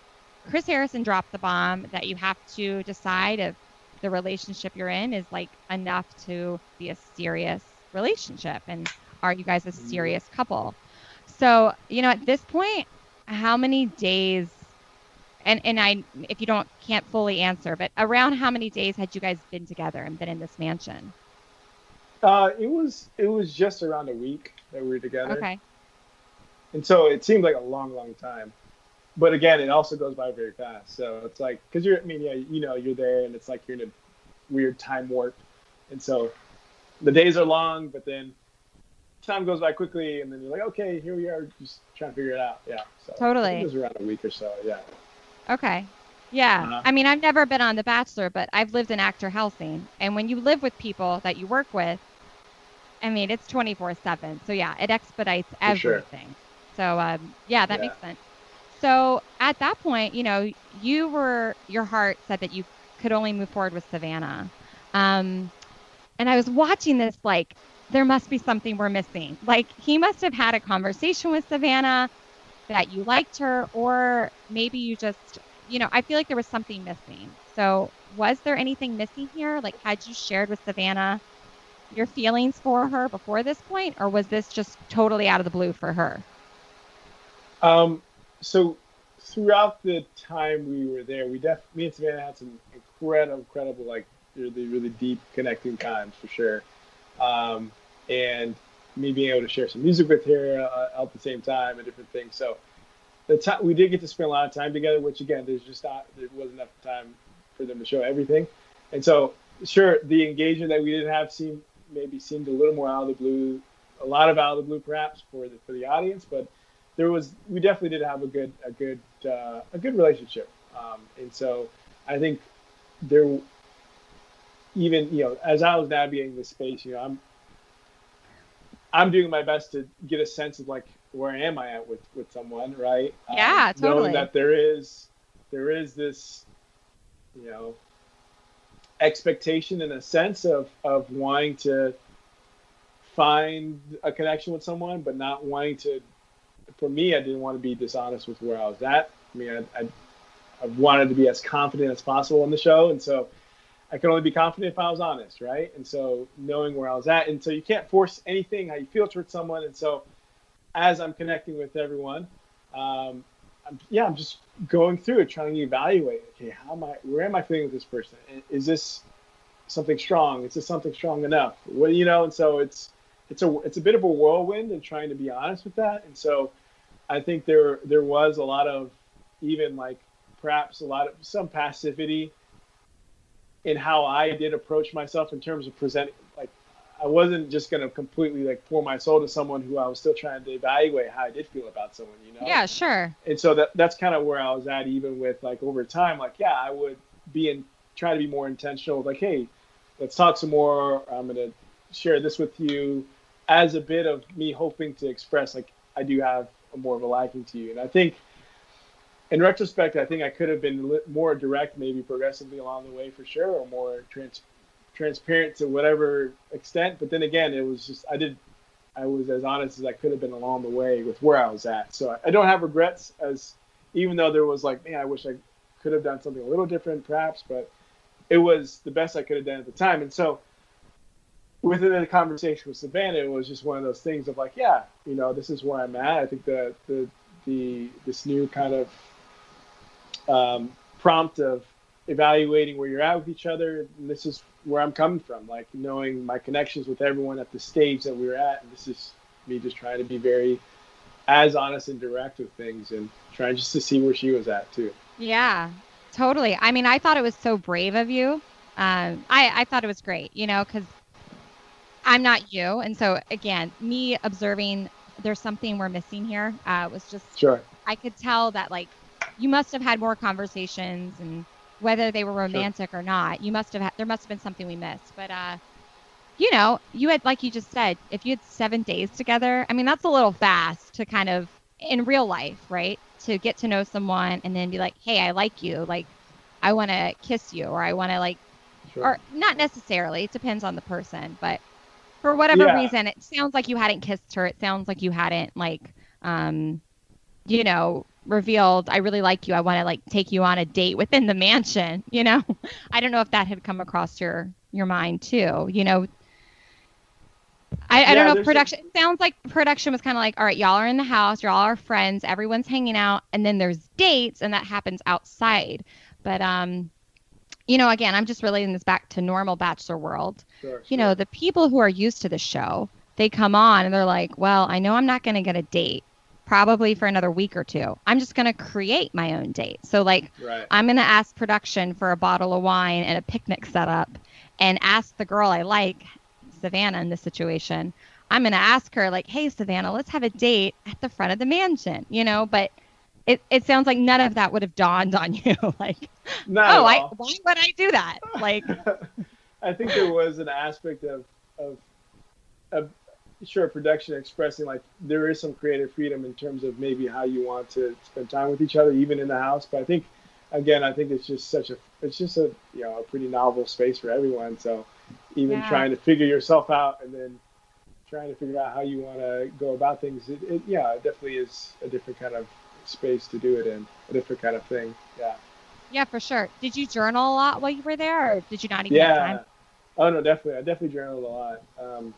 Chris Harrison dropped the bomb that you have to decide if the relationship you're in is like enough to be a serious relationship and are you guys a serious couple? So, you know, at this point, how many days and and I if you don't can't fully answer, but around how many days had you guys been together and been in this mansion? Uh, it was it was just around a week that we were together. Okay. And so it seemed like a long, long time. But again, it also goes by very fast. So it's like, because you're, I mean, yeah, you know, you're there and it's like you're in a weird time warp. And so the days are long, but then time goes by quickly. And then you're like, okay, here we are, just trying to figure it out. Yeah. So Totally. It was around a week or so. Yeah. Okay. Yeah. Uh-huh. I mean, I've never been on The Bachelor, but I've lived in actor housing. And when you live with people that you work with, I mean, it's 24 7. So, yeah, it expedites For sure. everything. So, um, yeah, that Yeah. makes sense. So, at that point, you know, you were, your heart said that you could only move forward with Savannah. Um, and I was watching this, like, there must be something we're missing. Like, he must have had a conversation with Savannah that you liked her, or maybe you just, you know, I feel like there was something missing. So, was there anything missing here? Like, had you shared with Savannah your feelings for her before this point, or was this just totally out of the blue for her? Um, so throughout the time we were there, we def me and Savannah had some incredible, incredible, like really, really deep connecting times for sure. Um, and me being able to share some music with her uh, at the same time and different things. So the time we did get to spend a lot of time together, which again, there's just not there wasn't enough time for them to show everything. And so sure, the engagement that we didn't have seemed maybe seemed a little more out of the blue, a lot of out of the blue perhaps for the for the audience, but there was we definitely did have a good a good uh, a good relationship um, and so i think there even you know as I was navigating this space, you know, I'm I'm doing my best to get a sense of like where am I at with with someone, right? Yeah, um, totally. Knowing that there is there is this, you know, expectation and a sense of of wanting to find a connection with someone, but not wanting to. For me, I didn't want to be dishonest with where I was at. I mean, I, I, I wanted to be as confident as possible in the show, and so I could only be confident if I was honest, right? And so knowing where I was at, and so you can't force anything how you feel towards someone, and so as I'm connecting with everyone, um, I'm, yeah, I'm just going through it, trying to evaluate. Okay, how am I? Where am I feeling with this person? Is this something strong? Is this something strong enough? What you know? And so it's it's a it's a bit of a whirlwind, and trying to be honest with that. And so I think there there was a lot of even like perhaps a lot of some passivity in how I did approach myself in terms of presenting Like, I wasn't just gonna completely like pour my soul to someone who I was still trying to evaluate how I did feel about someone, you know? Yeah, sure. And so that that's kind of where I was at, even with like over time. Like, yeah, I would be in try to be more intentional. Like, hey, let's talk some more. I'm gonna share this with you as a bit of me hoping to express like I do have a more of a liking to you. And I think in retrospect, I think I could have been more direct, maybe progressively along the way for sure, or more trans- transparent to whatever extent. But then again, it was just I did I was as honest as I could have been along the way with where I was at. So I don't have regrets as even though there was like, man, I wish I could have done something a little different perhaps, but it was the best I could have done at the time. And so within the conversation with Savannah, it was just one of those things of like, yeah, you know, this is where I'm at. I think the the the this new kind of um, prompt of evaluating where you're at with each other. And this is where I'm coming from, like knowing my connections with everyone at the stage that we were at. And this is me just trying to be very as honest and direct with things and trying just to see where she was at too. Yeah, totally. I mean, I thought it was so brave of you. Um, I, I thought it was great, you know, because I'm not you. And so, again, me observing there's something we're missing here uh, was just, sure. I could tell that, like, you must have had more conversations and whether they were romantic sure. or not. You must have had, there must have been something we missed. But uh, you know, you had like you just said, if you had seven days together, I mean that's a little fast to kind of in real life, right? To get to know someone and then be like, hey, I like you, like I want to kiss you, or I want to like, sure. or not necessarily. It depends on the person, but for whatever yeah. reason, it sounds like you hadn't kissed her. It sounds like you hadn't like, um, you know, revealed i really like you. I want to like take you on a date within the mansion you know? I don't know if that had come across your your mind too you know? I, yeah, I don't know production a- sounds like production was kind of like all right y'all are in the house you're all our friends everyone's hanging out and then there's dates and that happens outside. But um you know again i'm just relating this back to normal bachelor world. Sure, you sure. know the people who are used to the show they come on and they're like well i know i'm not going to get a date probably for another week or two. I'm just going to create my own date. So, like, right. I'm going to ask production for a bottle of wine and a picnic setup and ask the girl I like, Savannah, in this situation. I'm going to ask her, like, hey, Savannah, let's have a date at the front of the mansion, you know? But it, it sounds like none of that would have dawned on you. like, Not oh, I, why would I do that? Like, I think there was an aspect of, of, of sure production expressing like there is some creative freedom in terms of maybe how you want to spend time with each other even in the house. But i think again i think it's just such a it's just a you know a pretty novel space for everyone. So even yeah. trying to figure yourself out and then trying to figure out how you want to go about things it, it, yeah it definitely is a different kind of space to do it in a different kind of thing. Yeah. Yeah for sure. Did you journal a lot while you were there or did you not even yeah. have time? Oh no definitely. I definitely journaled a lot. Um,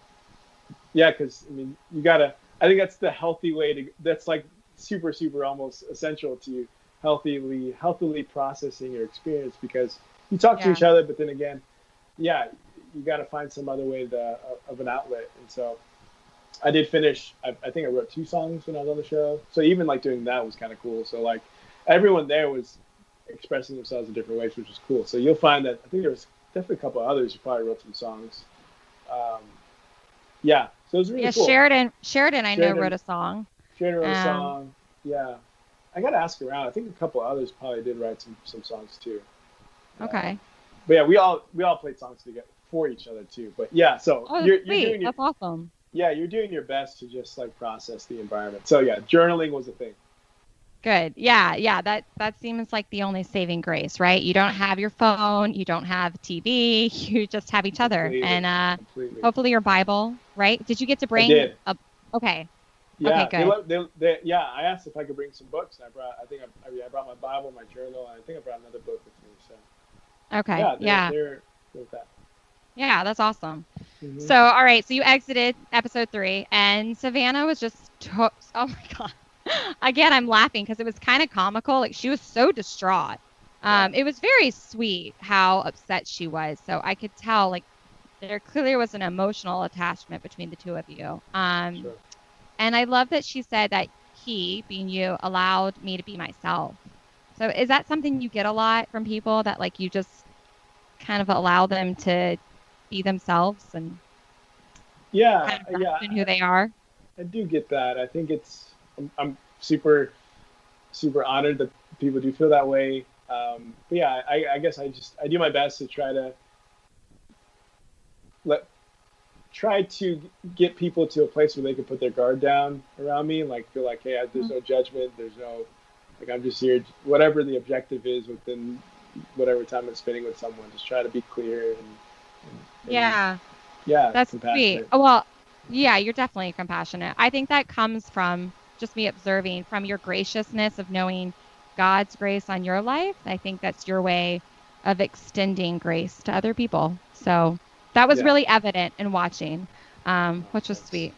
yeah, because I mean, you gotta. I think that's the healthy way to. That's like super, super almost essential to healthily, healthily processing your experience because you talk yeah. to each other, but then again, yeah, you got to find some other way to, uh, of an outlet. And so, I did finish. I, I think I wrote two songs when I was on the show. So even like doing that was kind of cool. So like everyone there was expressing themselves in different ways, which was cool. So you'll find that I think there was definitely a couple others who probably wrote some songs. Um, yeah, so it was really yeah, cool. Sheridan. Sheridan, I Sheridan, know wrote a song. Sheridan wrote um, a song. Yeah, I got to ask around. I think a couple others probably did write some some songs too. Okay. but yeah, we all we all played songs together for each other too. But yeah, so Oh, you're, you're doing your, That's awesome. yeah, you're doing your best to just like process the environment. So yeah, journaling was a thing. Good. Yeah, yeah. That that seems like the only saving grace, right? You don't have your phone, you don't have TV, you just have each other, Completely. and uh, Completely. hopefully your Bible, right? Did you get to bring? did. A, okay. Yeah, Okay, they let- they, they, yeah. I asked if I could bring some books, and I brought. I think I, I, I brought my Bible, my journal, and I think I brought another book with me. So Okay. yeah, Yeah. they're, Yeah. they're that. that's awesome. Mhm. So, all right. So you exited episode three, and Savannah was just. To- oh my god. Again, I'm laughing because it was kind of comical. Like she was so distraught. Um, it was very sweet how upset she was. So I could tell like there clearly was an emotional attachment between the two of you. Um, Sure. And I love that she said that he, being you, allowed me to be myself. So is that something you get a lot from people that like you just kind of allow them to be themselves and yeah, kind of yeah. who they are? I do get that. I think it's I'm, I'm super super honored that people do feel that way. Um, but yeah, I, I guess I just I do my best to try to let try to get people to a place where they can put their guard down around me and like feel like hey, I, there's no judgment, there's no like I'm just here, whatever the objective is within whatever time I'm spending with someone, just try to be clear and, and, Yeah. yeah, That's sweet. Well, yeah, you're definitely compassionate. I think that comes from just me observing from your graciousness of knowing God's grace on your life. I think that's your way of extending grace to other people. So that was Yeah. really evident in watching, um, which was sweet.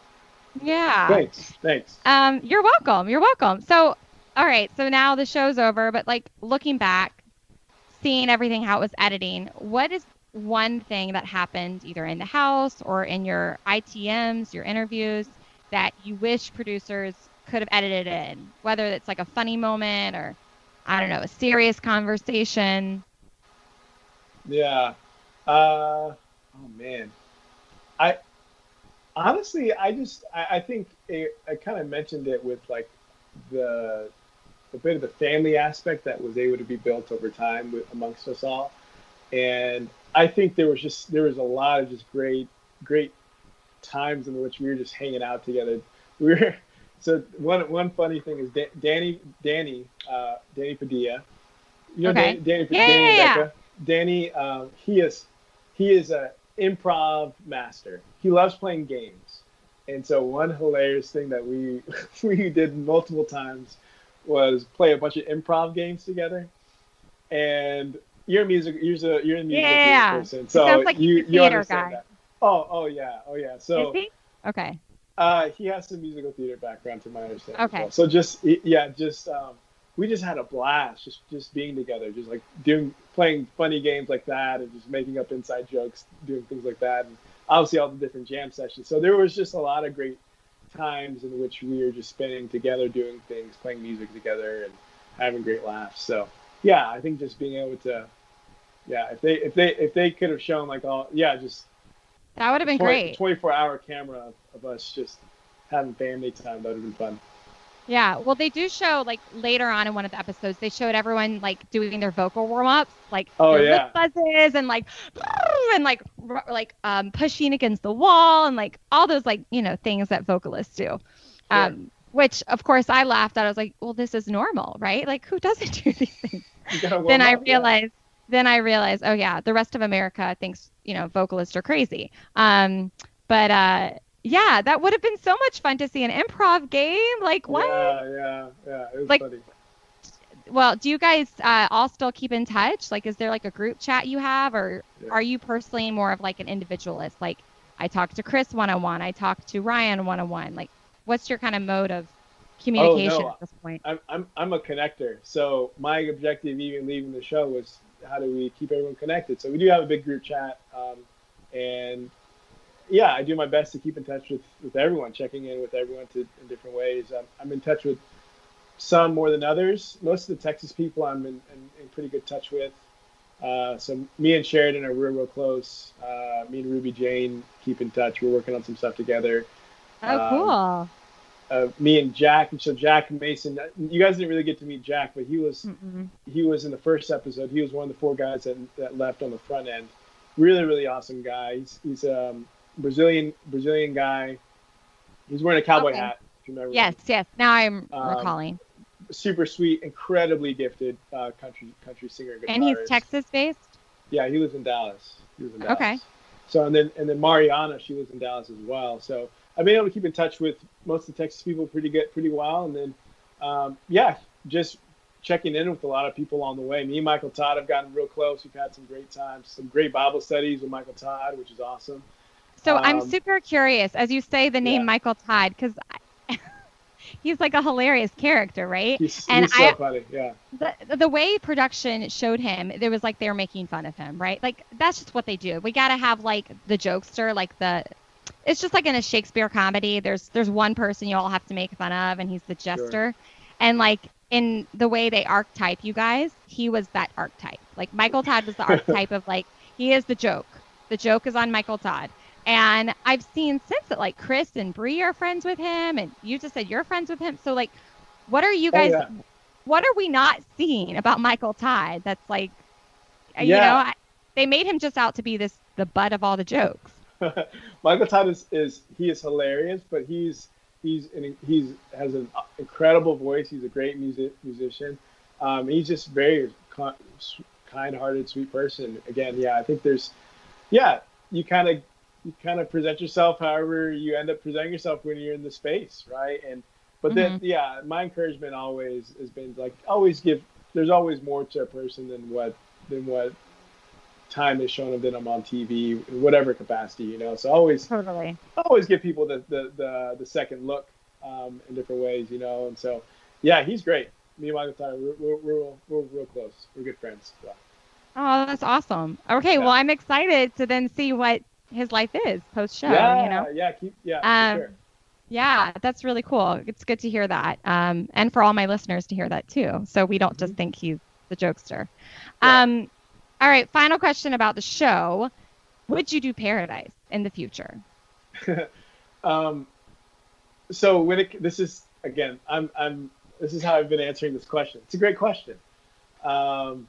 Yeah. Thanks, thanks. Um, you're welcome. You're welcome. So, all right. So now the show's over, but like looking back, seeing everything how it was editing, what is one thing that happened either in the house or in your ITMs, your interviews, that you wish producers could have edited in? Whether it's like a funny moment or I don't know, a serious conversation. Yeah. Uh, oh man. I honestly, I just, I, I think it, I kind of mentioned it with like the a bit of the family aspect that was able to be built over time with, amongst us all, and I think there was just there was a lot of just great, great times in which we were just hanging out together. We were so one one funny thing is Da- Danny Danny uh, Danny Padilla. You know Okay. Dan- Danny, Yeah, Danny yeah, yeah. Danny, um, he is he is a improv master. He loves playing games, and so one hilarious thing that we we did multiple times was play a bunch of improv games together. And you're a music, you're a you're a music Yeah. person, so like you you theater understand guy. that. Oh, oh yeah, oh yeah. So is he? Okay. Uh, he has some musical theater background, to my understanding. Okay. well. So just yeah, just um, we just had a blast, just just being together, just like doing playing funny games like that, and just making up inside jokes, doing things like that, and obviously all the different jam sessions. So there was just a lot of great times in which we were just spending together, doing things, playing music together, and having great laughs. So yeah, I think just being able to, yeah, if they if they if they could have shown like all yeah, just That would have been 20 great. 24 hour camera of, us just having family time. That would have been fun. Yeah, well, they do show like later on in one of the episodes, they showed everyone like doing their vocal warm ups, like Oh, their yeah. lip buzzes and like and like r- like um pushing against the wall and like all those like you know things that vocalists do. Um, which of course I laughed at. I was like, well, this is normal, right? Like who doesn't do these things? You gotta warm then I up, yeah. realized, then I realized, oh yeah, the rest of America thinks you know vocalists are crazy. Um, but uh, yeah, that would have been so much fun to see an improv game. Like what? Yeah, yeah, yeah. It was Like- funny. well do you guys uh, all still keep in touch like is there like a group chat you have or Yeah. are you personally more of like an individualist like i talk to chris one-on-one i talk to ryan one-on-one like what's your kind of mode of communication no. at this point I'm, I'm, I'm a connector. So my objective, even leaving the show, was how do we keep everyone connected? So we do have a big group chat, um, and yeah, I do my best to keep in touch with, with everyone, checking in with everyone to, in different ways. I'm, I'm in touch with some more than others. Most of the Texas people I'm in, in, in pretty good touch with. Uh, so me and Sheridan are real, real close. Uh, me and Ruby Jane keep in touch. We're working on some stuff together. oh um, cool uh, me and Jack. And so Jack Mason, you guys didn't really get to meet Jack, but he was Mm-mm. he was in the first episode. He was one of the four guys that, that left on the front end. Really, really awesome guy. He's he's um, Brazilian Brazilian guy. He's wearing a cowboy okay. hat. If you remember. Yes, yes. Now I'm um, recalling. Super sweet, incredibly gifted uh, country country singer. And, and he's Texas based. Yeah, he lives in Dallas. He lives in Dallas. Okay. So and then and then Mariana, she lives in Dallas as well. So I've been able to keep in touch with most of the Texas people pretty good, pretty well. And then, um, yeah, just checking in with a lot of people on the way. Me and Michael Todd have gotten real close. We've had some great times, some great Bible studies with Michael Todd, which is awesome. So um, I'm super curious as you say the name yeah. Michael Todd because he's like a hilarious character, right? He's, and he's so I, funny, yeah. The, the way production showed him, it was like they were making fun of him, right? Like that's just what they do. We got to have like the jokester, like the it's just like in a Shakespeare comedy. There's there's one person you all have to make fun of, and he's the jester. Sure. And like in the way they archetype you guys, he was that archetype. Like Michael Todd was the archetype of like he is the joke. The joke is on Michael Todd. And I've seen since that like Chris and Bri are friends with him, and you just said you're friends with him. So like, what are you oh, guys? Oh, yeah. What are we not seeing about Michael Todd? That's like, yeah. you know, I, they made him just out to be this the butt of all the jokes. Michael Todd is, is he is hilarious, but he's he's an, he's has an incredible voice. He's a great music musician. Um, he's just very kind-hearted, sweet person. Again, yeah, I think there's, yeah, you kind of you kind of present yourself however you end up presenting yourself when you're in the space, right? And but then mm-hmm. yeah, my encouragement always has been like always give. There's always more to a person than what than what time is shown of them on TV, whatever capacity, you know. So always totally always give people the the the, the second look um, in different ways, you know. And so yeah, he's great. Me and Michael Tyler, we're we're, we're, we're real close. We're good friends. So. Oh, that's awesome. Okay, yeah. well, I'm excited to then see what his life is post show. Yeah, you know? yeah, keep yeah. Um, sure. Yeah, that's really cool. It's good to hear that, um, and for all my listeners to hear that too. So we don't just mm-hmm. think he's the jokester. Yeah. Um, all right, final question about the show. Would you do Paradise in the future? um, so when it, this is again, I'm I'm this is how I've been answering this question. It's a great question. Um,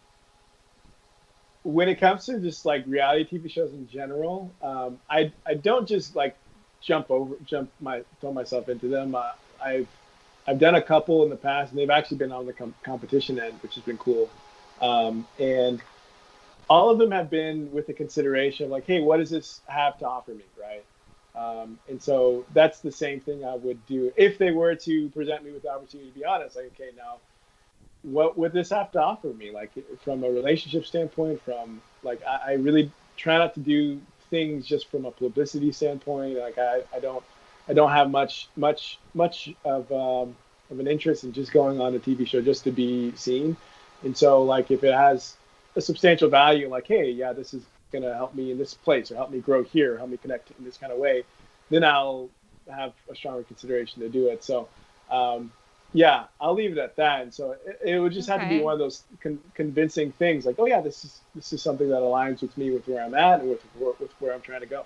when it comes to just like reality TV shows in general, um, I I don't just like jump over jump my throw myself into them. Uh, I've I've done a couple in the past, and they've actually been on the com- competition end, which has been cool. Um, and all of them have been with the consideration of like, hey, what does this have to offer me, right? Um, and so that's the same thing I would do if they were to present me with the opportunity to be honest. Like, okay, now what would this have to offer me? Like from a relationship standpoint, from like I, I really try not to do things just from a publicity standpoint. Like I, I don't I don't have much much much of um, of an interest in just going on a TV show just to be seen. And so like if it has a substantial value like hey yeah this is going to help me in this place or help me grow here help me connect in this kind of way then i'll have a stronger consideration to do it so um, yeah i'll leave it at that and so it, it would just okay. have to be one of those con- convincing things like oh yeah this is this is something that aligns with me with where i'm at and with, with where i'm trying to go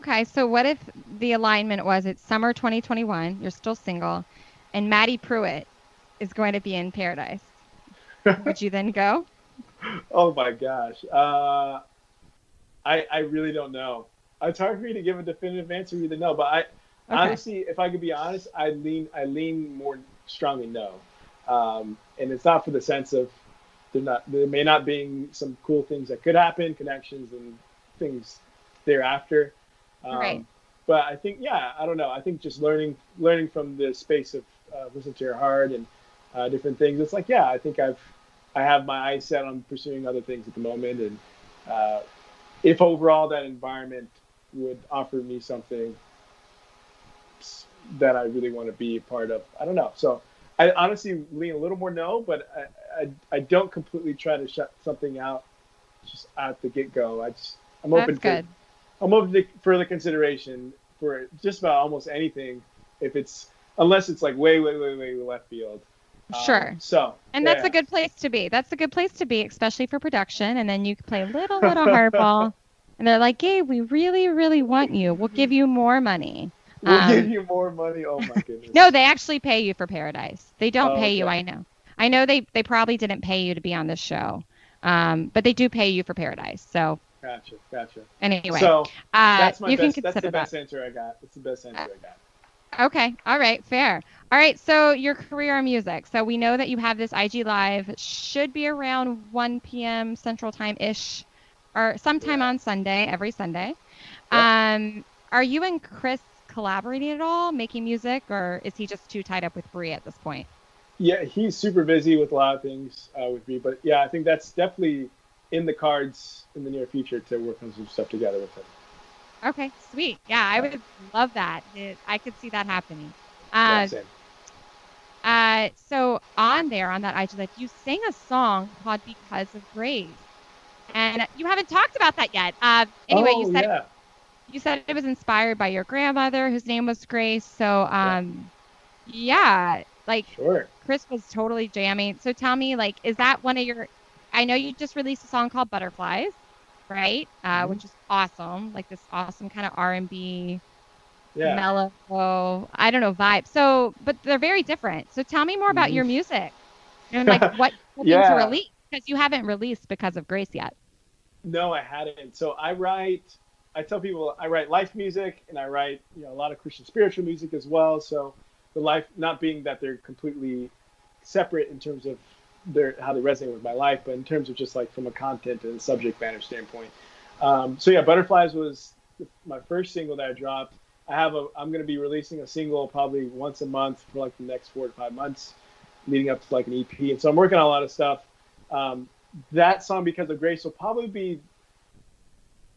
okay so what if the alignment was it's summer 2021 you're still single and maddie Prewett is going to be in paradise would you then go oh my gosh. Uh, I I really don't know. It's hard for me to give a definitive answer either no, but I okay. honestly, if I could be honest, I lean I lean more strongly no. Um, and it's not for the sense of there not there may not being some cool things that could happen, connections and things thereafter. Um, right. But I think yeah, I don't know. I think just learning learning from the space of uh, listen to your heart and uh, different things. It's like yeah, I think I've I have my eyes set on pursuing other things at the moment, and uh, if overall that environment would offer me something that I really want to be a part of, I don't know. So I honestly lean a little more no, but I, I, I don't completely try to shut something out just at the get go. I just I'm open That's good. to I'm open to further consideration for just about almost anything if it's unless it's like way way way way left field. Sure. Um, so. And yeah, that's a good place to be. That's a good place to be, especially for production. And then you can play a little, little hardball. And they're like, Gabe, we really, really want you. We'll give you more money. We'll Um, give you more money. Oh my goodness. No, they actually pay you for Paradise. They don't Oh, pay you. okay. I know. I know they they probably didn't pay you to be on this show, um, but they do pay you for Paradise. So Gotcha, gotcha. anyway, so uh, that's my you best. can That's the that. best answer I got. That's the best answer I got. Okay. All right. Fair. All right. So your career in music. So we know that you have this IG live. Should be around 1 p.m. Central Time ish, or sometime Yeah. on Sunday, every Sunday. Yep. Um, are you and Chris collaborating at all, making music, or is he just too tied up with Bri at this point? Yeah, he's super busy with a lot of things uh, with me, but yeah, I think that's definitely in the cards in the near future to work on some stuff together with him. Okay. Sweet. Yeah, I would love that. It, I could see that happening. Yeah, Uh, same. Uh, so on there on that IG live, you sang a song called "Because of Grace," and you haven't talked about that yet. Uh, anyway, oh, you said yeah. You said it was inspired by your grandmother, whose name was Grace. So, um, yeah, like Sure. Chris was totally jamming. So tell me, like, is that one of your? I know you just released a song called "Butterflies," right? Uh, Mhm. which is awesome, like this awesome kind of R and B Yeah. mellow, I don't know, vibe. So, but they're very different. So tell me more about Mhm. your music and like what Yeah. to release because you haven't released because of Grace yet. No, I hadn't. So I write. I tell people I write life music, and I write you know a lot of Christian spiritual music as well. So the life, not being that they're completely separate in terms of their how they resonate with my life, but in terms of just like from a content and subject matter standpoint. Um, so yeah, Butterflies was my first single that I dropped. I have a. I'm going to be releasing a single probably once a month for like the next four to five months, leading up to like an EP. And so I'm working on a lot of stuff. Um, that song because of grace will probably be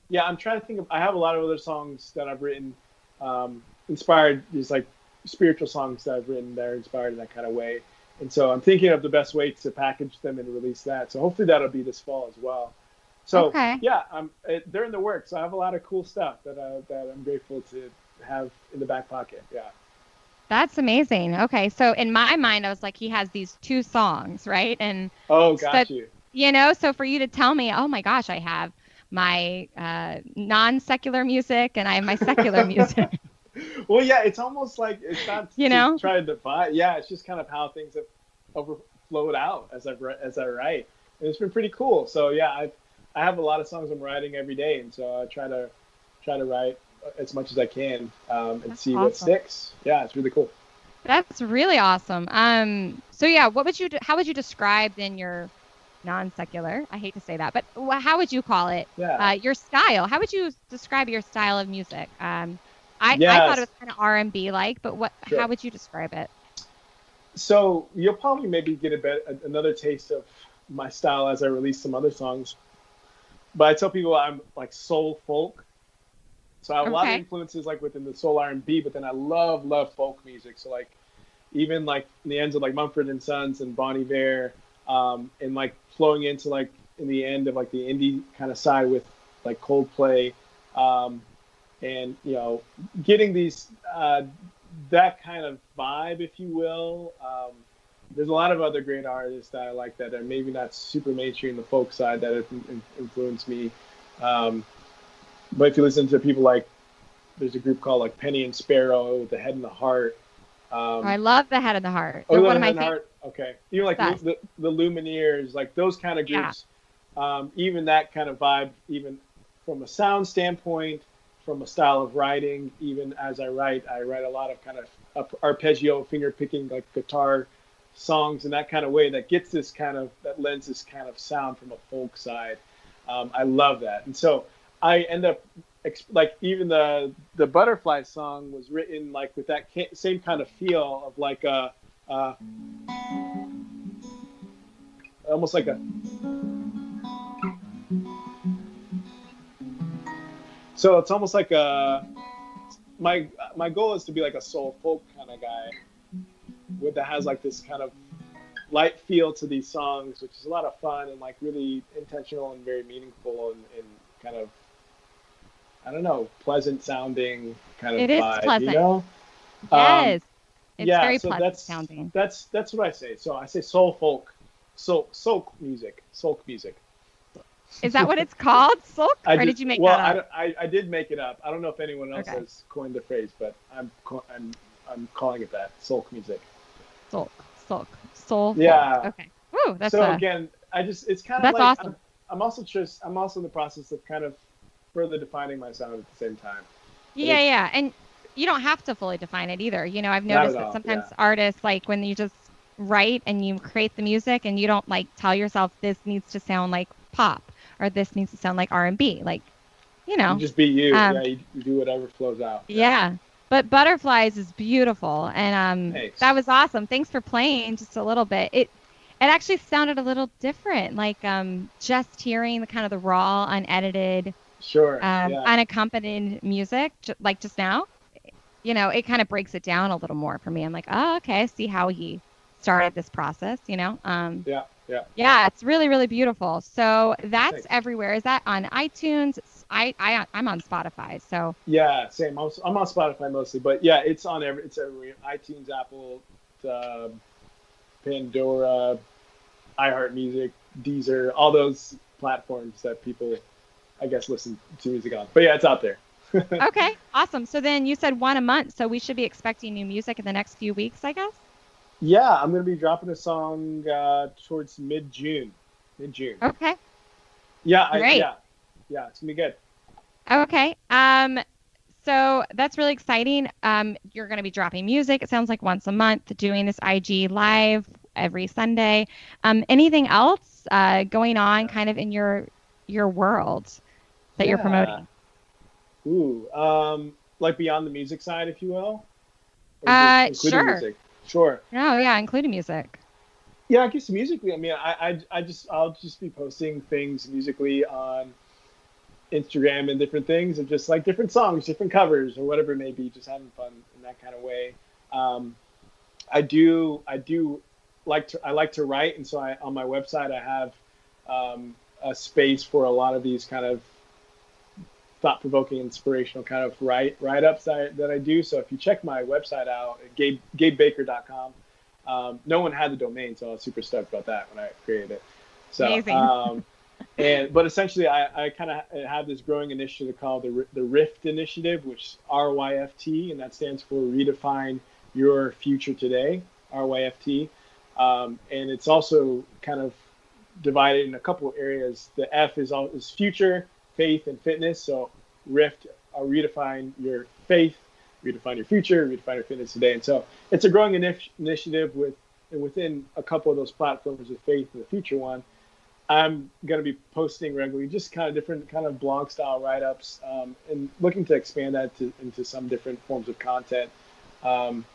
yeah i'm trying to think of i have a lot of other songs that i've written um, inspired these like spiritual songs that i've written that are inspired in that kind of way. And so i'm thinking of the best way to package them and release that. So hopefully that'll be this fall as well. So Okay. yeah I'm, it, they're in the works. I have a lot of cool stuff that, uh, that i'm grateful to have in the back pocket. Yeah. That's amazing. Okay, so in my mind, I was like, he has these two songs, right? And oh So got that- you. you know, so for you to tell me, oh my gosh, I have my uh, non-secular music and I have my secular music. well, yeah, it's almost like it's not You know? trying to define. Yeah, it's just kind of how things have overflowed out as I as I write, and it's been pretty cool. So yeah, I I have a lot of songs I'm writing every day, and so I try to try to write as much as I can um, and That's see what sticks. Yeah, it's really cool. That's really awesome. Um, so yeah, what would you? How would you describe then your non-secular? I hate to say that, but how would you call it? Yeah. Uh, your style. How would you describe your style of music? Um, I, I thought it was kind of R and B like, but what? Sure. How would you describe it? so you'll probably maybe get a bit another taste of my style as I release some other songs. But I tell people I'm like soul folk. So I have a lot of influences like within the soul R and B, but then I love love folk music. So like even like in the ends of like Mumford and Sons and Bonnie Bear, um, and like flowing into like in the end of like the indie kind of side with like Coldplay, um, and you know getting these uh, that kind of vibe, if you will. Um, there's a lot of other great artists that I like that are maybe not super mainstream, the folk side that have in- influenced me. Um, but if you listen to people like, there's a group called like Penny and Sparrow, The Head and the Heart. Um, Oh, I love the head and the heart. Oh, They're the one of my Head and you know, like the, the Lumineers, like those kind of Yeah. groups. Um, even that kind of vibe, even from a sound standpoint, from a style of writing. Even as I write, I write a lot of kind of arpeggio, finger picking, like guitar songs in that kind of way that gets this kind of that lends this kind of sound from a folk side. Um, I love that, and so I end up like even the the butterfly song was written like with that ca- same kind of feel of like a. Uh, almost like a so it's almost like a my my goal is to be like a soul folk kind of guy with that has like this kind of light feel to these songs which is a lot of fun and like really intentional and very meaningful and, and kind of i don't know pleasant sounding kind of It is vibe, pleasant. you know Um, Yes, it's yeah, very so that's, sounding. That's that's what I say. So I say soul folk, soul soul music, soul music. Is that what it's called, sulk, I or did you make well, that up? I, I, I did make it up. I don't know if anyone else Okay. has coined the phrase, but I'm I'm I'm calling it that. Sulk music. Sulk, sulk, soul. Yeah. folk. Okay. Woo, that's so a, again, I just it's kind of That's like awesome. I'm, I'm also just I'm also in the process of kind of further defining my sound at the same time. yeah, yeah, and you don't have to fully define it either. You know, I've noticed that sometimes yeah. artists like when you just write and you create the music and you don't like tell yourself this needs to sound like pop or this needs to sound like R&B. Like, you know, You just be you. Um, yeah, you, you do whatever flows out. Yeah. But butterflies is beautiful, and um, Thanks. that was awesome. Thanks for playing just a little bit. It it actually sounded a little different, like um, just hearing the kind of the raw, unedited, Sure. um, yeah. unaccompanied music, like just now. You know, it kind of breaks it down a little more for me. I'm like, oh, okay, I see how he started this process. You know, um, yeah. Yeah. yeah, it's really, really beautiful. So that's Thanks. everywhere. Is that on iTunes? I, I I'm on Spotify, so Yeah, same. I'm, I'm on Spotify mostly, but yeah, it's on every. It's everywhere. iTunes, Apple, uh, Pandora, iHeartMusic, Deezer, all those platforms that people, I guess, listen to music on. But yeah, it's out there. Okay, awesome. So then you said one a month, so we should be expecting new music in the next few weeks, I guess. Yeah, I'm gonna be dropping a song uh, towards mid June. Mid June. Okay. Yeah, I, Great. yeah, yeah. It's gonna be good. Okay. Um, so that's really exciting. Um, you're going to be dropping music. It sounds like once a month, doing this IG live every Sunday. Um, anything else uh, going on, kind of in your your world that you're promoting? Ooh, um, like beyond the music side, if you will. Uh, including sure. Music? Sure. No, yeah, including music. Yeah, I guess musically. I mean, I, I, I just, I'll just be posting things musically on Instagram and different things, and just like different songs, different covers, or whatever it may be, just having fun in that kind of way. Um, I do, I do like to, I like to write, and so I, on my website, I have um, a space for a lot of these kind of thought-provoking, inspirational kind of write write-ups that I, that I do. So if you check my website out, Gabe, GabeBaker.com, um, no one had the domain, so I was super stoked about that when I created it. So, Amazing. um, and but essentially, I, I kind of have this growing initiative called the, the Rift Initiative, which R Y F T, and that stands for Redefine Your Future Today, R Y F T. Um, and it's also kind of divided in a couple of areas. The F is all is future, faith, and fitness. So Rift, uh, redefine your faith, redefine your future, redefine your fitness today. And so it's a growing initi- initiative with and within a couple of those platforms of faith and the future one. I'm going to be posting regularly, just kind of different kind of blog style write ups, um, and looking to expand that to, into some different forms of content. Um,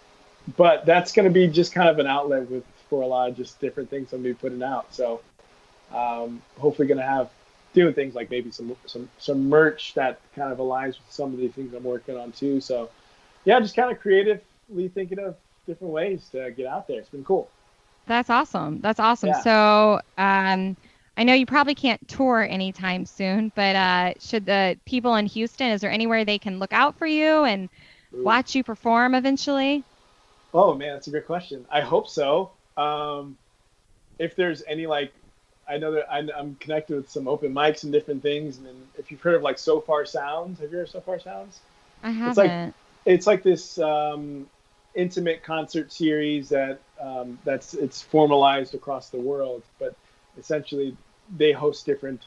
but that's going to be just kind of an outlet with for a lot of just different things I'm going to be putting out. So um, hopefully going to have doing things like maybe some some some merch that kind of aligns with some of the things I'm working on too. So yeah, just kind of creatively thinking of different ways to get out there. It's been cool. That's awesome. That's awesome. Yeah. So, um, I know you probably can't tour anytime soon, but uh, should the people in Houston, is there anywhere they can look out for you and Ooh. watch you perform eventually? Oh man, that's a great question. I hope so. Um, if there's any like, I know that I'm, I'm connected with some open mics and different things, and then if you've heard of like Sofar Sounds, have you heard of Sofar Sounds? I It's like- haven't. It's like this um, intimate concert series that um, that's it's formalized across the world, but essentially they host different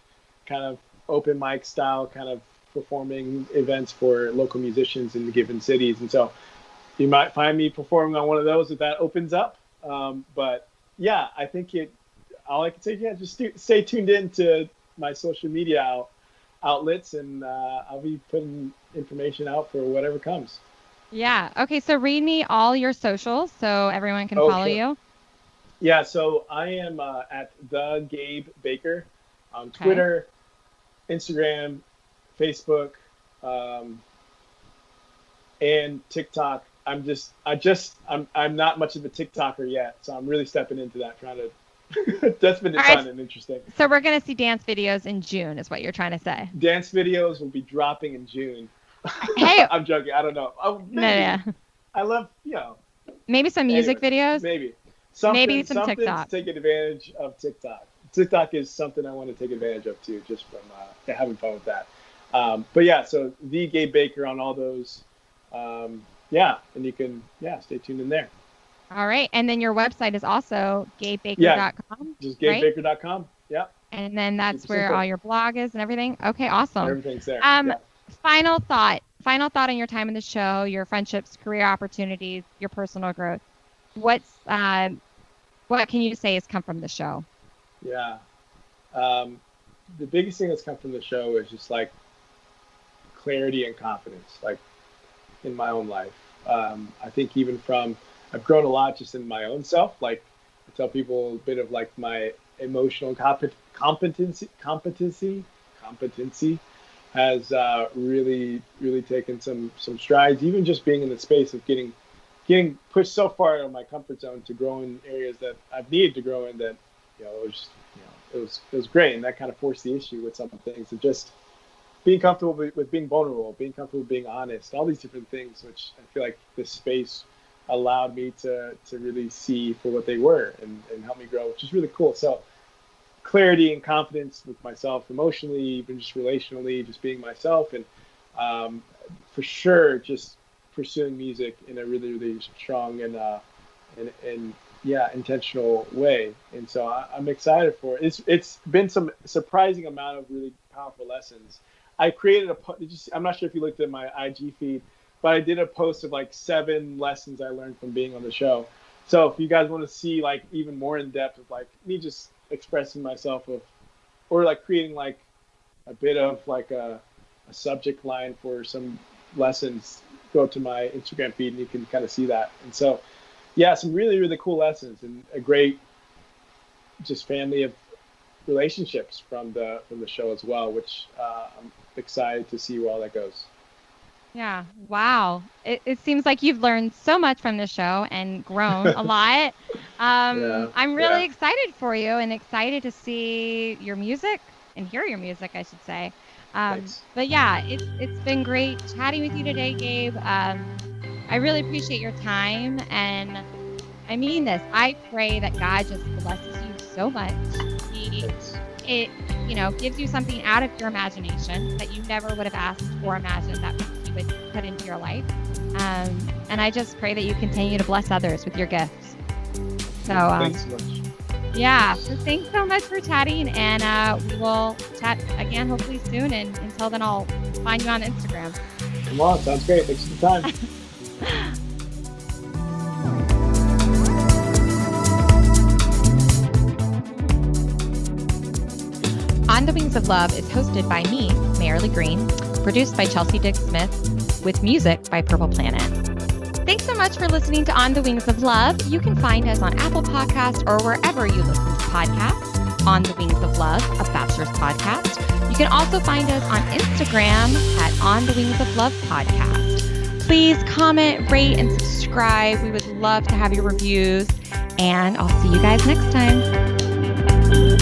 kind of open mic style kind of performing events for local musicians in the given cities, and so you might find me performing on one of those if that opens up. Um, but yeah, I think it. All I can say, yeah, just stay tuned in to my social media out, outlets, and uh, I'll be putting information out for whatever comes. Yeah. Okay. So read me all your socials so everyone can Oh, follow you. Yeah, so I am uh, at the Gabe Baker on Okay. Twitter, Instagram, Facebook, um, and TikTok. I'm just, I just, I'm, I'm not much of a TikToker yet, so I'm really stepping into that, trying to. that's been All right. fun and interesting. So we're gonna see dance videos in June, is what you're trying to say. Dance videos will be dropping in June. Hey. I'm joking. I don't know. Oh, maybe. No, yeah. I love, you know, Maybe some music Anyway, videos. Maybe. Something, Maybe some something TikTok. to take advantage of TikTok. TikTok is something I want to take advantage of too, just from uh, having fun with that. Um, but yeah, so the Gabe Baker on all those. Um, yeah, and you can yeah stay tuned in there. All right, and then your website is also gabebaker.com. Yeah, just gabebaker.com. Right? Yeah. And then that's where all your blog is and everything. Okay, awesome. Everything's there. Um, yeah. final thought. Final thought on your time in the show, your friendships, career opportunities, your personal growth. What's uh, what can you say has come from the show? Yeah. Um, the biggest thing that's come from the show is just like clarity and confidence, like in my own life. Um, I think even from, I've grown a lot just in my own self. Like I tell people a bit of like my emotional compet- competency, competency, competency has uh, really, really taken some some strides. Even just being in the space of getting getting pushed so far out of my comfort zone to grow in areas that I've needed to grow in that you know it was you know it was it was great and that kind of forced the issue with some things and just being comfortable with, with being vulnerable being comfortable being honest all these different things which I feel like this space allowed me to to really see for what they were and, and help me grow which is really cool. So clarity and confidence with myself emotionally even just relationally just being myself and um, for sure just pursuing music in a really really strong and uh, and, and yeah intentional way. And so I, am excited for it. It's it's been some surprising amount of really powerful lessons. I created a i'm not sure if you looked at my ig feed but i did a post of like seven lessons i learned from being on the show so if you guys want to see like even more in depth of like me just expressing myself of or like creating like a bit of like a, a subject line for some lessons go to my Instagram feed and you can kind of see that. And so, yeah, some really, really cool lessons and a great just family of relationships from the from the show as well, which uh, I'm excited to see where all that goes. Yeah. Wow. It, it seems like you've learned so much from the show and grown a lot. Um, yeah, I'm really yeah. excited for you and excited to see your music and hear your music, I should say. Um, but yeah, it's it's been great chatting with you today, Gabe. Um, I really appreciate your time, and I mean this. I pray that God just blesses you so much. He, it you know gives you something out of your imagination that you never would have asked or imagined that would put into your life. Um, and I just pray that you continue to bless others with your gifts. So um, thanks so much. Yeah. So thanks so much for chatting, and uh, we will chat again hopefully soon. And until then, I'll find you on Instagram. Come on, sounds great. Thanks for the time. On the Wings of Love is hosted by me, Marilee Green, produced by Chelsea Dick Smith, with music by Purple Planet. Thanks so much for listening to On the Wings of Love. You can find us on Apple Podcast or wherever you listen to podcasts. On the Wings of Love, a bachelor's podcast. You can also find us on Instagram at On the Wings of Love podcast. Please comment, rate, and subscribe. We would love to have your reviews. And I'll see you guys next time.